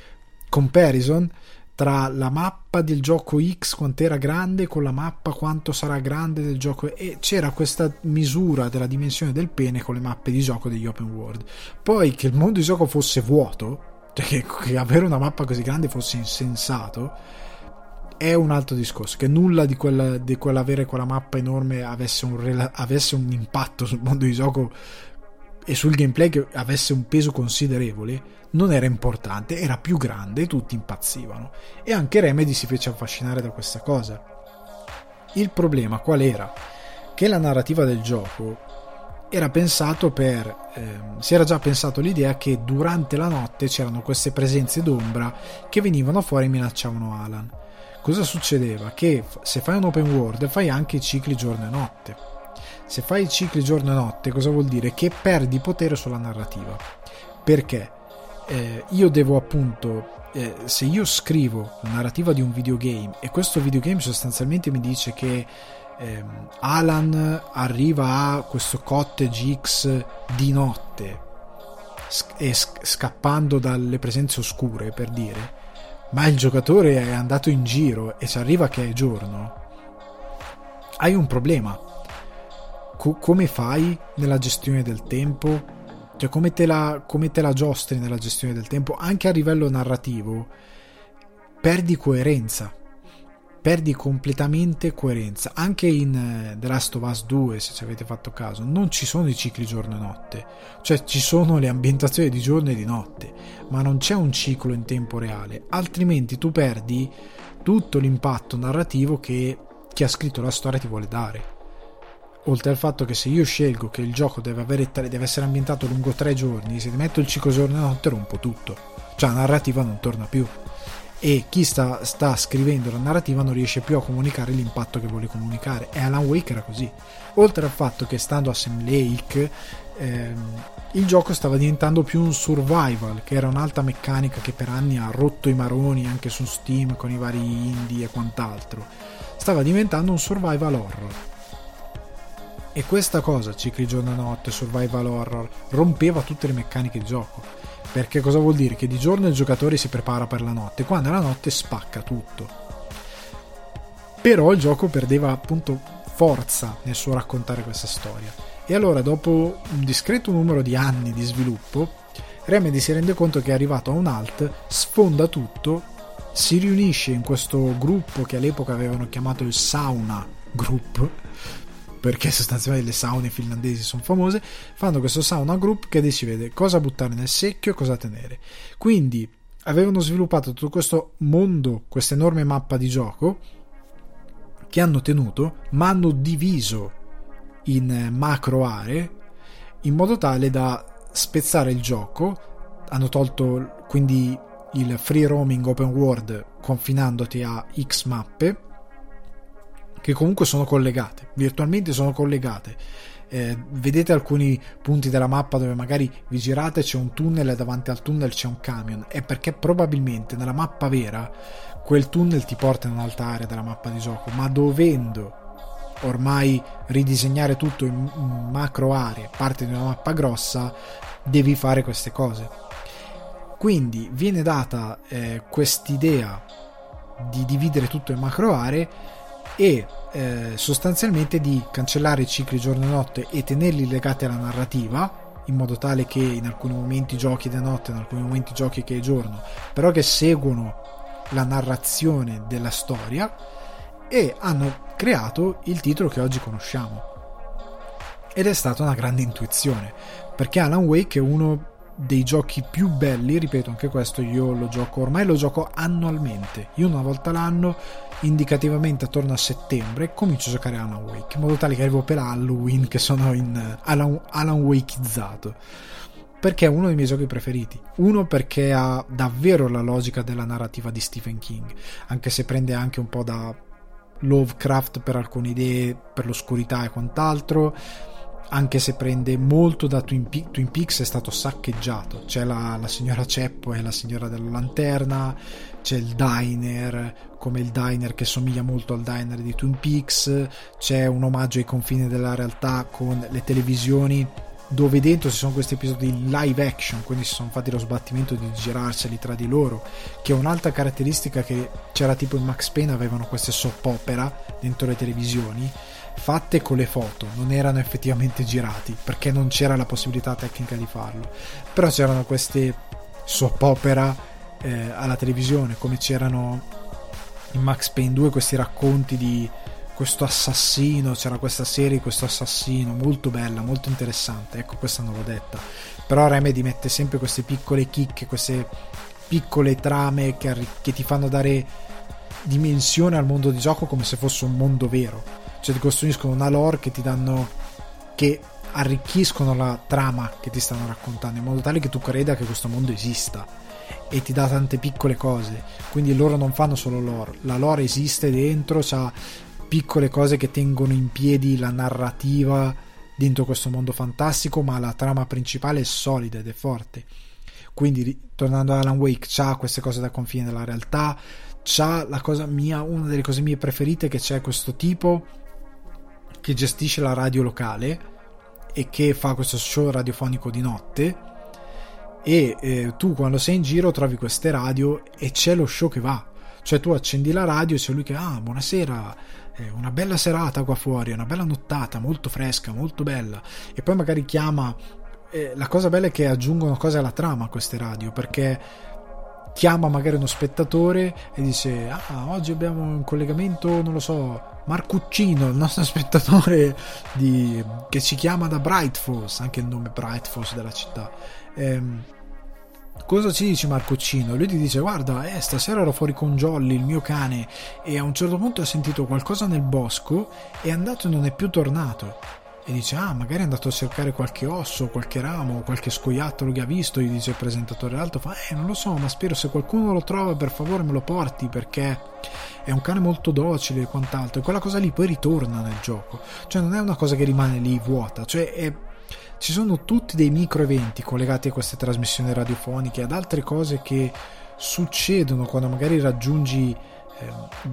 comparison tra la mappa del gioco X quanto era grande con la mappa quanto sarà grande del gioco e c'era questa misura della dimensione del pene con le mappe di gioco degli open world. Poi che il mondo di gioco fosse vuoto cioè che, che avere una mappa così grande fosse insensato è un altro discorso che nulla di, quella, di quell'avere quella mappa enorme avesse un, avesse un impatto sul mondo di gioco e sul gameplay che avesse un peso considerevole non era importante, era più grande e tutti impazzivano e anche Remedy si fece affascinare da questa cosa. Il problema qual era? Che la narrativa del gioco era pensato per ehm, si era già pensato l'idea che durante la notte c'erano queste presenze d'ombra che venivano fuori e minacciavano Alan cosa succedeva? Che se fai un open world fai anche i cicli giorno e notte. Se fai i cicli giorno e notte, cosa vuol dire? Che perdi potere sulla narrativa. Perché? Eh, io devo appunto eh, se io scrivo la narrativa di un videogame e questo videogame sostanzialmente mi dice che ehm, Alan arriva a questo cottage X di notte e scappando dalle presenze oscure per dire ma il giocatore è andato in giro e ci arriva che è giorno, hai un problema. Co- come fai nella gestione del tempo? Cioè, come te, la, come te la giostri nella gestione del tempo? Anche a livello narrativo, perdi coerenza perdi completamente coerenza. Anche in uh, The Last of Us 2, se ci avete fatto caso, non ci sono i cicli giorno e notte, cioè ci sono le ambientazioni di giorno e di notte, ma non c'è un ciclo in tempo reale, altrimenti tu perdi tutto l'impatto narrativo che chi ha scritto la storia ti vuole dare. Oltre al fatto che se io scelgo che il gioco deve, avere, deve essere ambientato lungo tre giorni, se metto il ciclo giorno e notte rompo tutto, cioè la narrativa non torna più. E chi sta, sta, scrivendo la narrativa non riesce più a comunicare l'impatto che vuole comunicare. E Alan Wake era così. Oltre al fatto che stando a Sam Lake ehm, il gioco stava diventando più un survival che era un'alta meccanica che per anni ha rotto i maroni anche su Steam con i vari indie e quant'altro. Stava diventando un survival horror e questa cosa, cicli giorno e notte, survival horror, rompeva tutte le meccaniche di gioco perché cosa vuol dire? Che di giorno il giocatore si prepara per la notte, quando è la notte spacca tutto. Però il gioco perdeva appunto forza nel suo raccontare questa storia. E allora, dopo un discreto numero di anni di sviluppo, Remedy si rende conto che è arrivato a un alt, sfonda tutto, si riunisce in questo gruppo che all'epoca avevano chiamato il Sauna Group, perché sostanzialmente le saune finlandesi sono famose, fanno questo sauna group che decide cosa buttare nel secchio e cosa tenere. Quindi avevano sviluppato tutto questo mondo, questa enorme mappa di gioco che hanno tenuto, ma hanno diviso in macro aree in modo tale da spezzare il gioco. Hanno tolto quindi il free roaming open world confinandoti a X mappe che comunque sono collegate, virtualmente sono collegate. Eh, vedete alcuni punti della mappa dove magari vi girate c'è un tunnel e davanti al tunnel c'è un camion è perché probabilmente nella mappa vera quel tunnel ti porta in un'altra area della mappa di gioco ma dovendo ormai ridisegnare tutto in macro aree parte di una mappa grossa devi fare queste cose quindi viene data eh, quest'idea di dividere tutto in macro aree e eh, sostanzialmente di cancellare i cicli giorno-notte e tenerli legati alla narrativa in modo tale che in alcuni momenti giochi di notte, in alcuni momenti giochi che è giorno, però che seguono la narrazione della storia e hanno creato il titolo che oggi conosciamo. Ed è stata una grande intuizione, perché Alan Wake è uno dei giochi più belli, ripeto anche questo io lo gioco, ormai lo gioco annualmente, io una volta l'anno, indicativamente attorno a settembre, comincio a giocare Alan Wake, in modo tale che arrivo per Halloween che sono in Alan, Alan Wakeizzato. Perché è uno dei miei giochi preferiti. Uno perché ha davvero la logica della narrativa di Stephen King, anche se prende anche un po' da Lovecraft per alcune idee, per l'oscurità e quant'altro anche se prende molto da Twin, Pe- Twin Peaks è stato saccheggiato. C'è la, la, signora Ceppo e la signora della lanterna c'è il diner come il diner che somiglia molto al diner di Twin Peaks c'è un omaggio ai confini della realtà con le televisioni dove dentro ci sono questi episodi live action, quindi si sono fatti lo sbattimento di girarseli tra di loro, che è un'altra caratteristica che c'era tipo in Max Payne, avevano queste soap opera dentro le televisioni, fatte con le foto, non erano effettivamente girati perché non c'era la possibilità tecnica di farlo. Però c'erano queste soap opera eh, alla televisione, come c'erano in Max Payne 2 questi racconti di questo assassino, c'era questa serie, questo assassino, molto bella, molto interessante, ecco questa non l'ho detta. Però Remedy mette sempre queste piccole chicche, queste piccole trame che, che ti fanno dare dimensione al mondo di gioco come se fosse un mondo vero cioè ti costruiscono una lore che ti danno che arricchiscono la trama che ti stanno raccontando in modo tale che tu creda che questo mondo esista e ti dà tante piccole cose. Quindi loro non fanno solo lore. La lore esiste dentro ha piccole cose che tengono in piedi la narrativa dentro questo mondo fantastico ma la trama principale è solida ed è forte. Quindi tornando a Alan Wake c'ha queste cose da confine della realtà c'ha la cosa mia una delle cose mie preferite che c'è questo tipo che gestisce la radio locale e che fa questo show radiofonico di notte. E eh, tu quando sei in giro trovi queste radio e c'è lo show che va. Cioè tu accendi la radio e c'è lui che ah buonasera è una bella serata qua fuori una bella nottata molto fresca molto bella. E poi magari chiama eh, la cosa bella è che aggiungono cose alla trama queste radio perché chiama magari uno spettatore e dice ah oggi abbiamo un collegamento non lo so Marcuccino, il nostro spettatore di, che ci chiama da Bright Falls, anche il nome Bright Falls della città. Ehm, cosa ci dici Marcoccino? Lui ti dice guarda, eh, stasera ero fuori con Jolly, il mio cane, e a un certo punto ha sentito qualcosa nel bosco, è andato e non è più tornato. E dice, ah, magari è andato a cercare qualche osso, qualche ramo, qualche scoiattolo che ha visto, gli dice il presentatore alto, fa, eh, non lo so, ma spero se qualcuno lo trova per favore me lo porti, perché è un cane molto docile e quant'altro, e quella cosa lì poi ritorna nel gioco. Cioè non è una cosa che rimane lì vuota, cioè è ci sono tutti dei micro eventi collegati a queste trasmissioni radiofoniche, ad altre cose che succedono quando magari raggiungi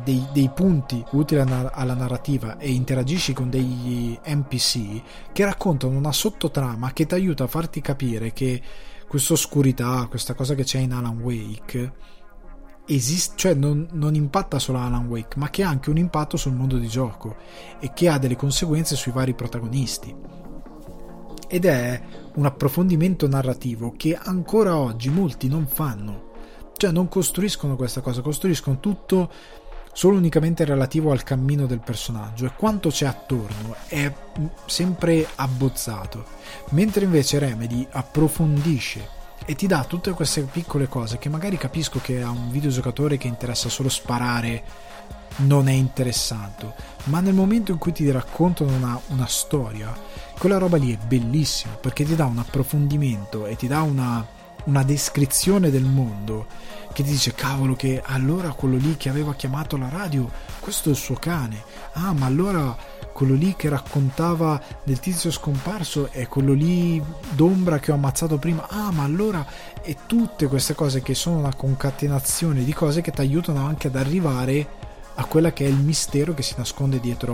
dei, dei, punti utili alla narrativa e interagisci con degli NPC che raccontano una sottotrama che ti aiuta a farti capire che questa oscurità, questa cosa che c'è in Alan Wake, esiste, cioè non, non, impatta solo Alan Wake, ma che ha anche un impatto sul mondo di gioco e che ha delle conseguenze sui vari protagonisti ed è un approfondimento narrativo che ancora oggi molti non fanno. Cioè non costruiscono questa cosa, costruiscono tutto solo unicamente relativo al cammino del personaggio e quanto c'è attorno è sempre abbozzato. Mentre invece Remedy approfondisce e ti dà tutte queste piccole cose che magari capisco che a un videogiocatore che interessa solo sparare non è interessato, ma nel momento in cui ti raccontano una, una storia, quella roba lì è bellissima perché ti dà un approfondimento e ti dà una, una descrizione del mondo che ti dice cavolo che allora quello lì che aveva chiamato la radio questo è il suo cane. Ah ma allora quello lì che raccontava del tizio scomparso è quello lì d'ombra che ho ammazzato prima. Ah ma allora e tutte queste cose che sono una concatenazione di cose che ti aiutano anche ad arrivare a quella che è il mistero che si nasconde dietro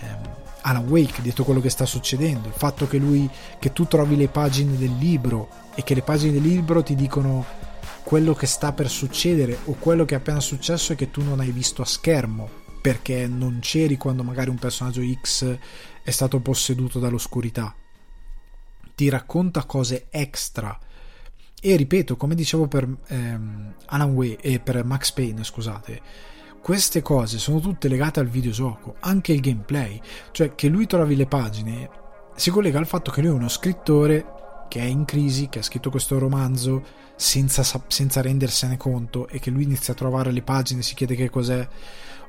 ehm, Alan Wake, dietro quello che sta succedendo, il fatto che lui che tu trovi le pagine del libro e che le pagine del libro ti dicono quello che sta per succedere o quello che è appena successo e che tu non hai visto a schermo perché non c'eri quando magari un personaggio X è stato posseduto dall'oscurità. Ti racconta cose extra. E ripeto, come dicevo per ehm, Alan Wake e per Max Payne, scusate, queste cose sono tutte legate al videogioco, anche il gameplay, cioè che lui trovi le pagine si collega al fatto che lui è uno scrittore che è in crisi, che ha scritto questo romanzo senza, senza rendersene conto e che lui inizia a trovare le pagine, si chiede che cos'è,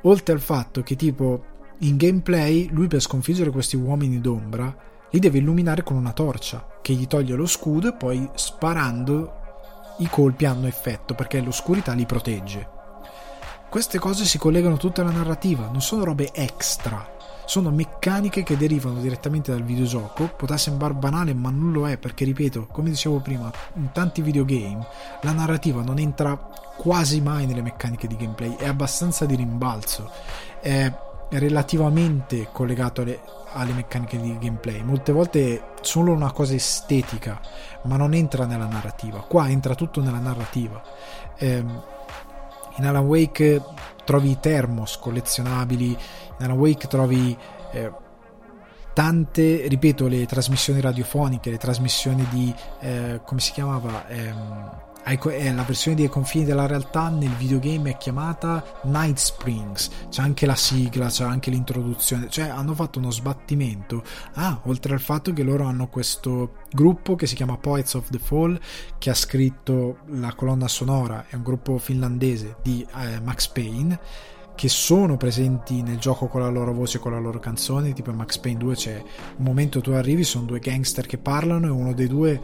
oltre al fatto che tipo in gameplay lui per sconfiggere questi uomini d'ombra li deve illuminare con una torcia che gli toglie lo scudo e poi sparando i colpi hanno effetto perché l'oscurità li protegge. Queste cose si collegano tutte alla narrativa, non sono robe extra, sono meccaniche che derivano direttamente dal videogioco. Potrà sembrare banale, ma non lo è, perché ripeto, come dicevo prima, in tanti videogame la narrativa non entra quasi mai nelle meccaniche di gameplay, è abbastanza di rimbalzo, è relativamente collegato alle, alle meccaniche di gameplay. Molte volte è solo una cosa estetica, ma non entra nella narrativa. Qua entra tutto nella narrativa. Eh, in Alan Wake trovi i thermos collezionabili, in Alan Wake trovi eh, tante, ripeto, le trasmissioni radiofoniche, le trasmissioni di, eh, come si chiamava? Eh, è la versione dei confini della realtà nel videogame è chiamata Night Springs. C'è anche la sigla c'è anche l'introduzione. Cioè hanno fatto uno sbattimento. Ah oltre al fatto che loro hanno questo gruppo che si chiama Poets of the Fall che ha scritto la colonna sonora è un gruppo finlandese di eh, Max Payne che sono presenti nel gioco con la loro voce, con la loro canzone, tipo in Max Payne 2 c'è un momento tu arrivi, sono due gangster che parlano e uno dei due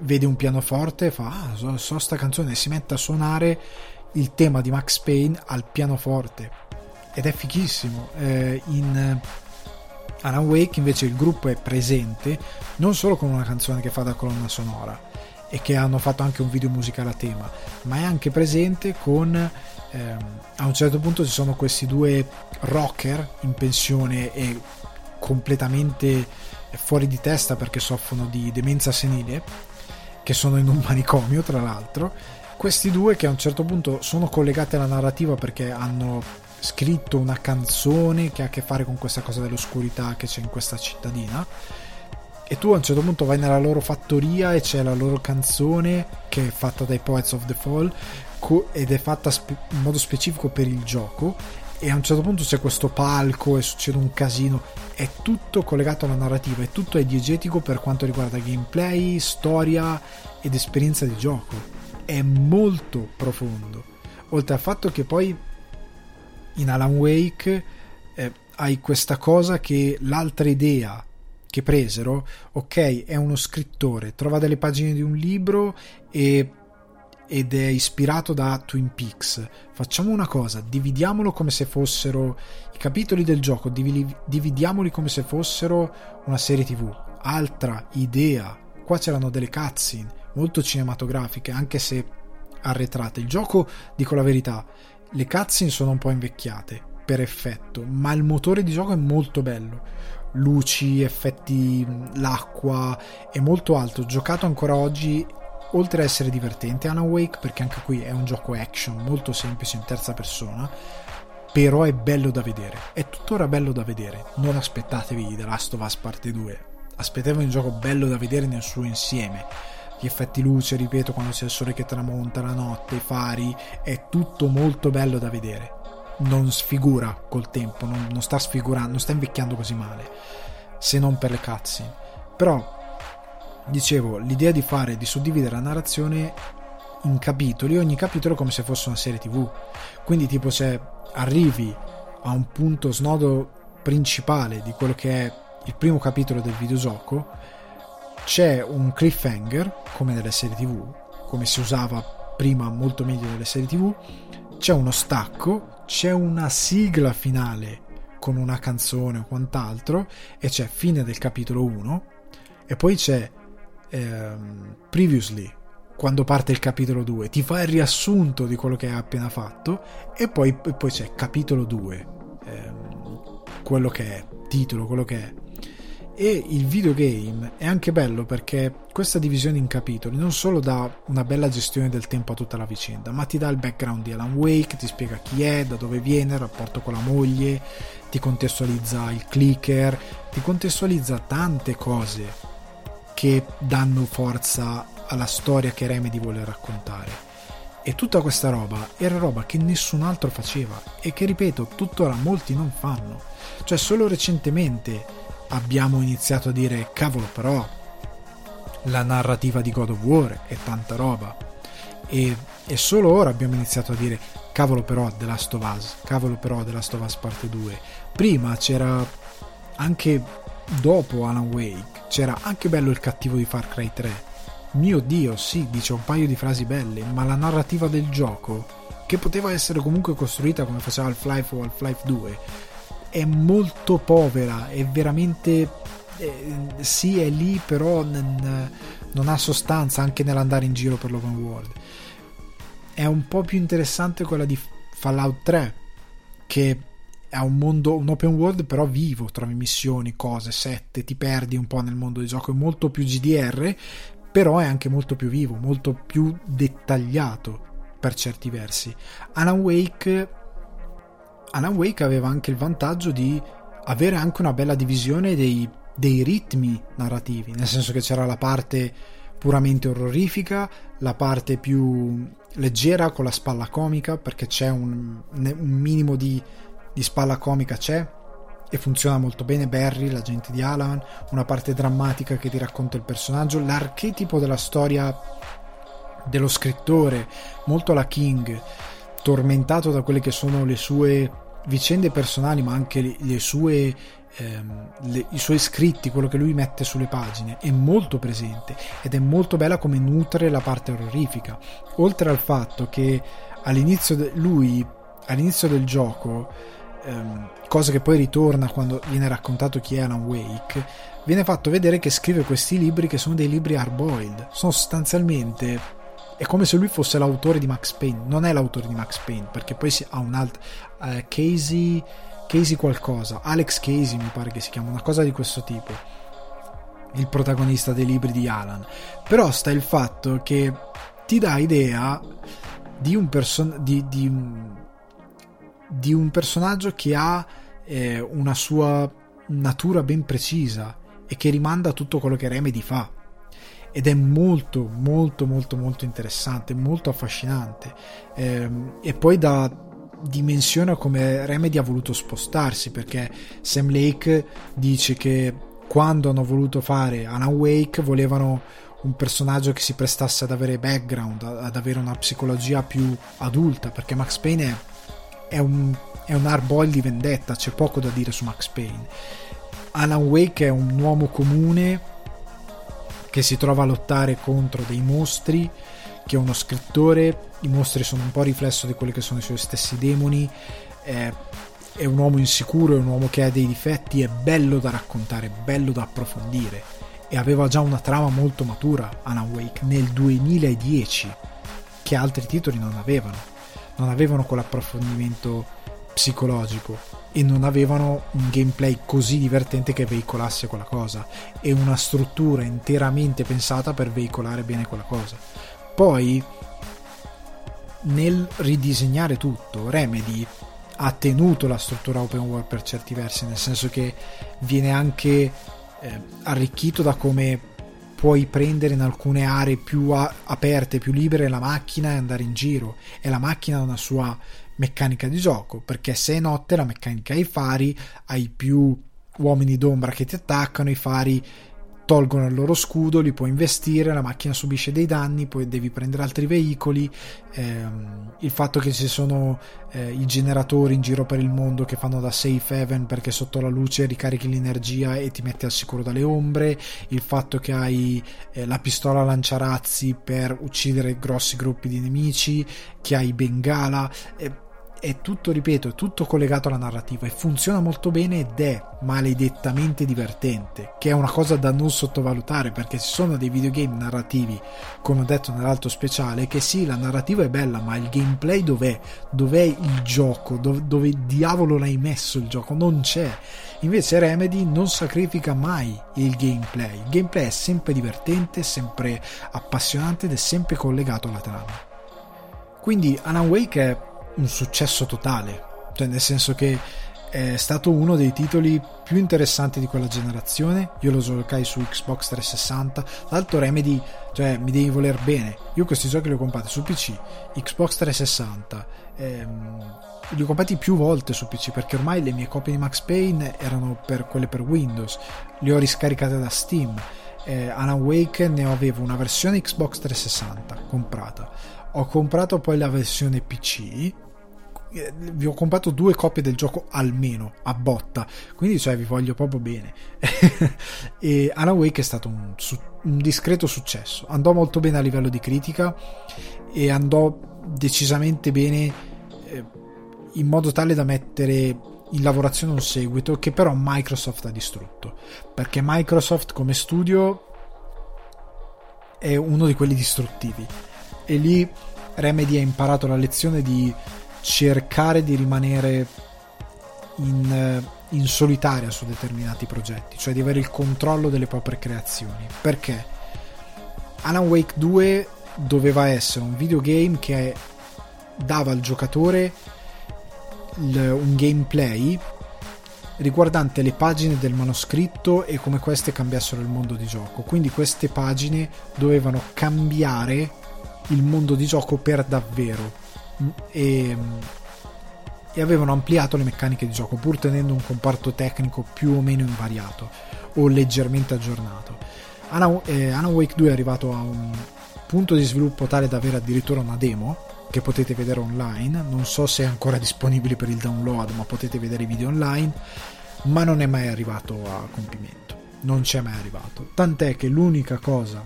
vede un pianoforte e fa ah so, so sta canzone e si mette a suonare il tema di Max Payne al pianoforte. Ed è fichissimo. Eh, in eh, Alan Wake invece il gruppo è presente non solo con una canzone che fa da colonna sonora e che hanno fatto anche un video musicale a tema ma è anche presente con ehm, a un certo punto ci sono questi due rocker in pensione e completamente fuori di testa perché soffrono di demenza senile che sono in un manicomio tra l'altro. Questi due che a un certo punto sono collegati alla narrativa perché hanno scritto una canzone che ha a che fare con questa cosa dell'oscurità che c'è in questa cittadina. E tu a un certo punto vai nella loro fattoria e c'è la loro canzone che è fatta dai Poets of the Fall ed è fatta in modo specifico per il gioco e a un certo punto c'è questo palco e succede un casino. È tutto collegato alla narrativa è tutto diegetico per quanto riguarda gameplay storia ed esperienza di gioco. È molto profondo. Oltre al fatto che poi in Alan Wake eh, hai questa cosa che l'altra idea che presero ok è uno scrittore trova delle pagine di un libro e ed è ispirato da Twin Peaks. Facciamo una cosa, dividiamolo come se fossero i capitoli del gioco, dividiamoli come se fossero una serie TV. Altra idea. Qua c'erano delle cutscene molto cinematografiche, anche se arretrate. Il gioco, dico la verità, le cutscene sono un po' invecchiate per effetto, ma il motore di gioco è molto bello. Luci, effetti, l'acqua, è molto alto. Giocato ancora oggi oltre ad essere divertente Alan Wake perché anche qui è un gioco action molto semplice in terza persona però è bello da vedere. È tuttora bello da vedere. Non aspettatevi The Last of Us parte 2 aspettatevi un gioco bello da vedere nel suo insieme. Gli effetti luce ripeto quando c'è il sole che tramonta la notte i fari è tutto molto bello da vedere. Non sfigura col tempo non, non sta sfigurando non sta invecchiando così male se non per le cutscene. Però dicevo, l'idea di fare, di suddividere la narrazione in capitoli, ogni capitolo come se fosse una serie tv. Quindi tipo se arrivi a un punto snodo principale di quello che è il primo capitolo del videogioco, c'è un cliffhanger, come nelle serie tv, come si usava prima molto meglio nelle serie tv, c'è uno stacco, c'è una sigla finale con una canzone o quant'altro, e c'è fine del capitolo 1, e poi c'è ehm, previously quando parte il capitolo 2 ti fa il riassunto di quello che hai appena fatto e poi, poi c'è capitolo 2 ehm, quello che è titolo quello che è. E il videogame è anche bello perché questa divisione in capitoli non solo dà una bella gestione del tempo a tutta la vicenda, ma ti dà il background di Alan Wake, ti spiega chi è, da dove viene, il rapporto con la moglie, ti contestualizza il clicker, ti contestualizza tante cose che danno forza alla storia che Remedy vuole raccontare. E tutta questa roba era roba che nessun altro faceva e che, ripeto, tuttora molti non fanno. Cioè, solo recentemente abbiamo iniziato a dire, cavolo, però la narrativa di God of War è tanta roba. E, e solo ora abbiamo iniziato a dire, cavolo, però The Last of Us, cavolo, però The Last of Us parte 2. Prima c'era anche dopo Alan Wake c'era anche bello il cattivo di Far Cry 3. Mio dio, sì, dice un paio di frasi belle, ma la narrativa del gioco, che poteva essere comunque costruita come faceva Half-Life o Half-Life 2, è molto povera, è veramente... Eh, sì, è lì, però non, non ha sostanza anche nell'andare in giro per l'open world. È un po' più interessante quella di Fallout 3, che è un mondo, un open world però vivo, trovi missioni, cose, sette, ti perdi un po' nel mondo di gioco, è molto più GDR, però è anche molto più vivo, molto più dettagliato per certi versi. Alan Wake, Alan Wake aveva anche il vantaggio di avere anche una bella divisione dei, dei ritmi narrativi, nel senso che c'era la parte puramente orrorifica, la parte più leggera con la spalla comica, perché c'è un, un minimo di di spalla comica c'è e funziona molto bene Barry, l'agente di Alan, una parte drammatica che ti racconta il personaggio, l'archetipo della storia dello scrittore, molto alla King, tormentato da quelle che sono le sue vicende personali, ma anche le sue ehm, le, i suoi scritti, quello che lui mette sulle pagine, è molto presente ed è molto bella come nutre la parte orrorifica. Oltre al fatto che all'inizio de- lui all'inizio del gioco ehm, cosa che poi ritorna quando viene raccontato chi è Alan Wake, viene fatto vedere che scrive questi libri che sono dei libri hardboiled. Sono sostanzialmente è come se lui fosse l'autore di Max Payne. Non è l'autore di Max Payne, perché poi ha un altro. Uh, Casey. Casey qualcosa. Alex Casey mi pare che si chiama, una cosa di questo tipo. Il protagonista dei libri di Alan. Però sta il fatto che ti dà idea di un personaggio. Di, di, di un personaggio che ha eh, una sua natura ben precisa e che rimanda a tutto quello che Remedy fa. Ed è molto molto molto molto interessante molto affascinante. Eh, e poi da, dimensiona come Remedy ha voluto spostarsi perché Sam Lake dice che quando hanno voluto fare Alan Wake volevano un personaggio che si prestasse ad avere background, ad avere una psicologia più adulta, perché Max Payne è, è un, è un hard di vendetta, c'è poco da dire su Max Payne. Alan Wake è un uomo comune che si trova a lottare contro dei mostri, che è uno scrittore, i mostri sono un po' riflesso di quelli che sono i suoi stessi demoni, è, è un uomo insicuro, è un uomo che ha dei difetti, è bello da raccontare, bello da approfondire e aveva già una trama molto matura Alan Wake nel 2010 che altri titoli non avevano non avevano quell'approfondimento psicologico e non avevano un gameplay così divertente che veicolasse quella cosa e una struttura interamente pensata per veicolare bene quella cosa. Poi nel ridisegnare tutto Remedy ha tenuto la struttura open world per certi versi nel senso che viene anche eh, arricchito da come puoi prendere in alcune aree più a- aperte, più libere la macchina e andare in giro. E la macchina ha una sua meccanica di gioco perché se è notte la meccanica ai fari hai più uomini d'ombra che ti attaccano i fari tolgono il loro scudo, li puoi investire, la macchina subisce dei danni, poi devi prendere altri veicoli, ehm, il fatto che ci sono eh, i generatori in giro per il mondo che fanno da safe haven perché sotto la luce ricarichi l'energia e ti metti al sicuro dalle ombre, il fatto che hai eh, la pistola lanciarazzi per uccidere grossi gruppi di nemici, che hai bengala. Eh, è tutto, ripeto, è tutto collegato alla narrativa e funziona molto bene ed è maledettamente divertente, che è una cosa da non sottovalutare perché ci sono dei videogame narrativi, come ho detto nell'altro speciale, che sì, la narrativa è bella, ma il gameplay dov'è? Dov'è il gioco? Dove, dove diavolo l'hai messo il gioco? Non c'è. Invece Remedy non sacrifica mai il gameplay. Il gameplay è sempre divertente, sempre appassionante ed è sempre collegato alla trama. Quindi Alan Wake è un successo totale, cioè nel senso che è stato uno dei titoli più interessanti di quella generazione. Io lo giocai su Xbox 360. L'altro Remedy, cioè mi devi voler bene. Io questi giochi li ho comprati su PC, Xbox 360. Ehm, li ho comprati più volte su PC perché ormai le mie copie di Max Payne erano per quelle per Windows. Le ho riscaricate da Steam. Eh, Alan Wake ne avevo una versione Xbox 360 comprata. Ho comprato poi la versione PC vi ho comprato due copie del gioco almeno a botta. Quindi cioè vi voglio proprio bene. E Alan Wake è stato un, un, discreto successo. Andò molto bene a livello di critica e andò decisamente bene eh, in modo tale da mettere in lavorazione un seguito che però Microsoft ha distrutto. Perché Microsoft come studio è uno di quelli distruttivi. E lì Remedy ha imparato la lezione di cercare di rimanere in, eh, in solitaria su determinati progetti, cioè di avere il controllo delle proprie creazioni. Perché Alan Wake 2 doveva essere un videogame che dava al giocatore un gameplay riguardante le pagine del manoscritto e come queste cambiassero il mondo di gioco. Quindi queste pagine dovevano cambiare il mondo di gioco per davvero e, e avevano ampliato le meccaniche di gioco pur tenendo un comparto tecnico più o meno invariato o leggermente aggiornato. Alan, eh, Alan Wake 2 è arrivato a un punto di sviluppo tale da avere addirittura una demo che potete vedere online, non so se è ancora disponibile per il download, ma potete vedere i video online, ma non è mai arrivato a compimento, non c'è mai arrivato. Tant'è che l'unica cosa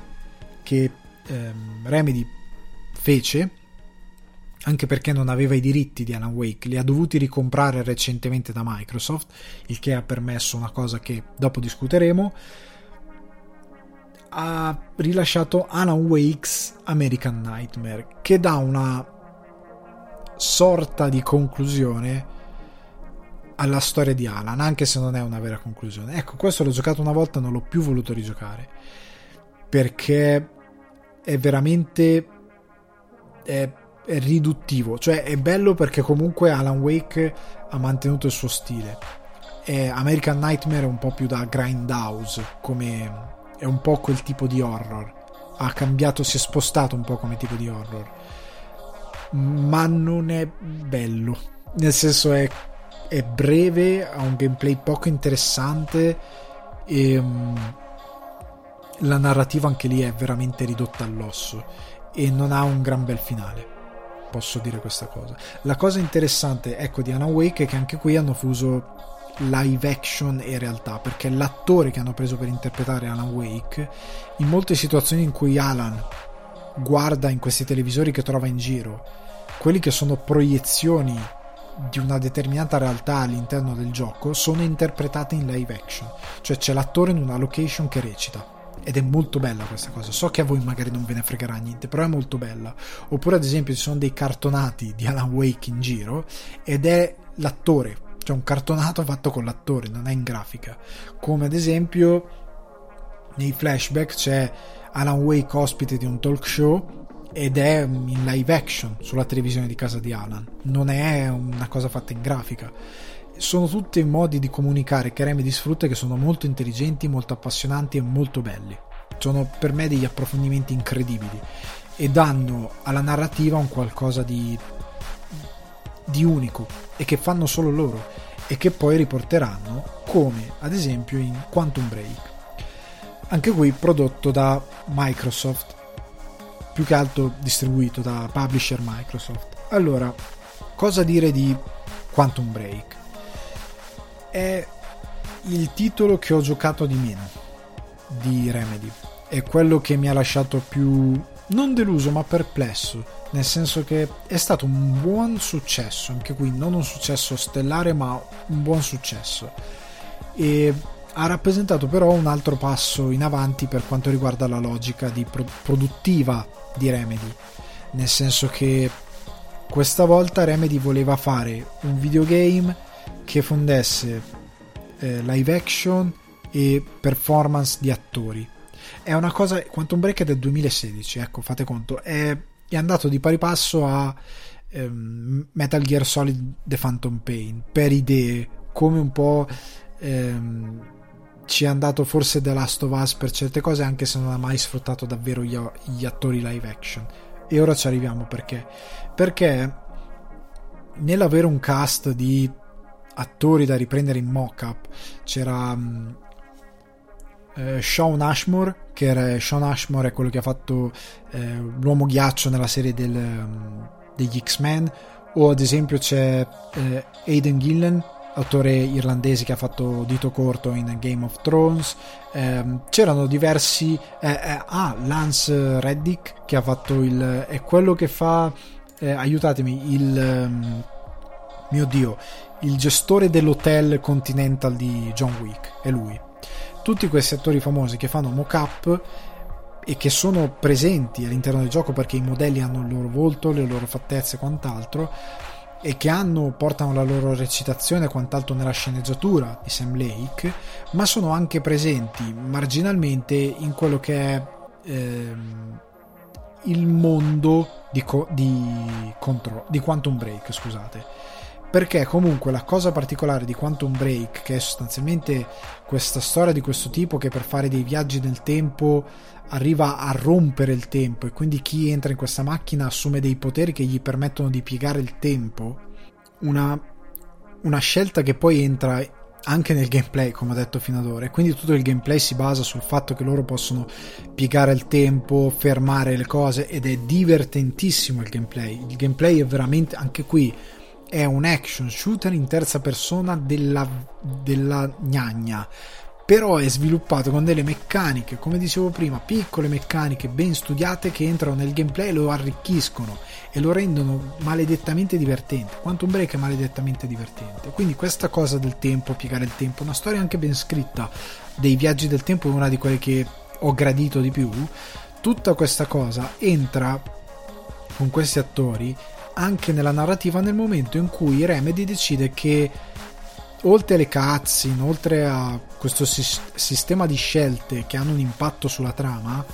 che ehm, Remedy fece anche perché non aveva i diritti di Alan Wake, li ha dovuti ricomprare recentemente da Microsoft, il che ha permesso una cosa che dopo discuteremo. Ha rilasciato Alan Wake's American Nightmare, che dà una sorta di conclusione alla storia di Alan, anche se non è una vera conclusione. Ecco, questo l'ho giocato una volta, non l'ho più voluto rigiocare perché è veramente è riduttivo, cioè è bello perché comunque Alan Wake ha mantenuto il suo stile. E American Nightmare è un po' più da grindhouse, come è un po' quel tipo di horror. Ha cambiato, si è spostato un po' come tipo di horror. Ma non è bello. nel senso è, è breve, ha un gameplay poco interessante e um, la narrativa anche lì è veramente ridotta all'osso e non ha un gran bel finale posso dire questa cosa. La cosa interessante ecco di Alan Wake è che anche qui hanno fuso live action e realtà perché l'attore che hanno preso per interpretare Alan Wake in molte situazioni in cui Alan guarda in questi televisori che trova in giro quelli che sono proiezioni di una determinata realtà all'interno del gioco sono interpretate in live action. Cioè c'è l'attore in una location che recita ed è molto bella questa cosa. So che a voi magari non ve ne fregherà niente, però è molto bella. Oppure, ad esempio, ci sono dei cartonati di Alan Wake in giro ed è l'attore c'è un cartonato fatto con l'attore, non è in grafica. Come ad esempio nei flashback c'è Alan Wake ospite di un talk show ed è in live action sulla televisione di casa di Alan, non è una cosa fatta in grafica. Sono tutti modi di comunicare che Remedy sfrutta che sono molto intelligenti, molto appassionanti e molto belli. Sono per me degli approfondimenti incredibili e danno alla narrativa un qualcosa di di unico e che fanno solo loro e che poi riporteranno come ad esempio in Quantum Break. Anche qui prodotto da Microsoft più che altro distribuito da publisher Microsoft. Allora cosa dire di Quantum Break è il titolo che ho giocato di meno di Remedy. È quello che mi ha lasciato più non deluso ma perplesso. Nel senso che è stato un buon successo, anche qui non un successo stellare ma un buon successo. E ha rappresentato però un altro passo in avanti per quanto riguarda la logica di pro- produttiva di Remedy, nel senso che questa volta Remedy voleva fare un videogame che fondesse eh, live action e performance di attori. È una cosa, Quantum Break è del 2016, ecco, fate conto, è è andato di pari passo a ehm, Metal Gear Solid The Phantom Pain per idee come un po' ehm, ci è andato forse The Last of Us per certe cose anche se non ha mai sfruttato davvero gli, gli attori live action. E ora ci arriviamo perché? Perché nell'avere un cast di attori da riprendere in mock-up. C'era um, eh, Sean Ashmore che era, Sean Ashmore è quello che ha fatto eh, l'uomo ghiaccio nella serie del, um, degli X-Men. O ad esempio c'è eh, Aidan Gillen autore irlandese che ha fatto Dito Corto in Game of Thrones. Ehm, c'erano diversi eh, eh, ah Lance Reddick che ha fatto il è quello che fa eh, aiutatemi il um, mio dio il gestore dell'hotel Continental di John Wick è lui. Tutti questi attori famosi che fanno mock-up e che sono presenti all'interno del gioco perché i modelli hanno il loro volto, le loro fattezze e quant'altro e che hanno, portano la loro recitazione e quant'altro nella sceneggiatura di Sam Lake, ma sono anche presenti marginalmente in quello che è ehm, il mondo di, co- di, contro- di Quantum Break, scusate perché comunque la cosa particolare di Quantum Break, che è sostanzialmente questa storia di questo tipo che per fare dei viaggi nel tempo arriva a rompere il tempo e quindi chi entra in questa macchina assume dei poteri che gli permettono di piegare il tempo, una, una scelta che poi entra anche nel gameplay, come ho detto fino ad ora, e quindi tutto il gameplay si basa sul fatto che loro possono piegare il tempo, fermare le cose ed è divertentissimo il gameplay. Il gameplay è veramente anche qui è un action shooter in terza persona della, della gnagna però è sviluppato con delle meccaniche, come dicevo prima, piccole meccaniche ben studiate che entrano nel gameplay e lo arricchiscono e lo rendono maledettamente divertente. Quantum Break è maledettamente divertente. Quindi questa cosa del tempo, piegare il tempo, una storia anche ben scritta dei viaggi del tempo una di quelle che ho gradito di più. Tutta questa cosa entra con questi attori anche nella narrativa nel momento in cui Remedy decide che oltre alle cutscene, oltre a questo sis- sistema di scelte che hanno un impatto sulla trama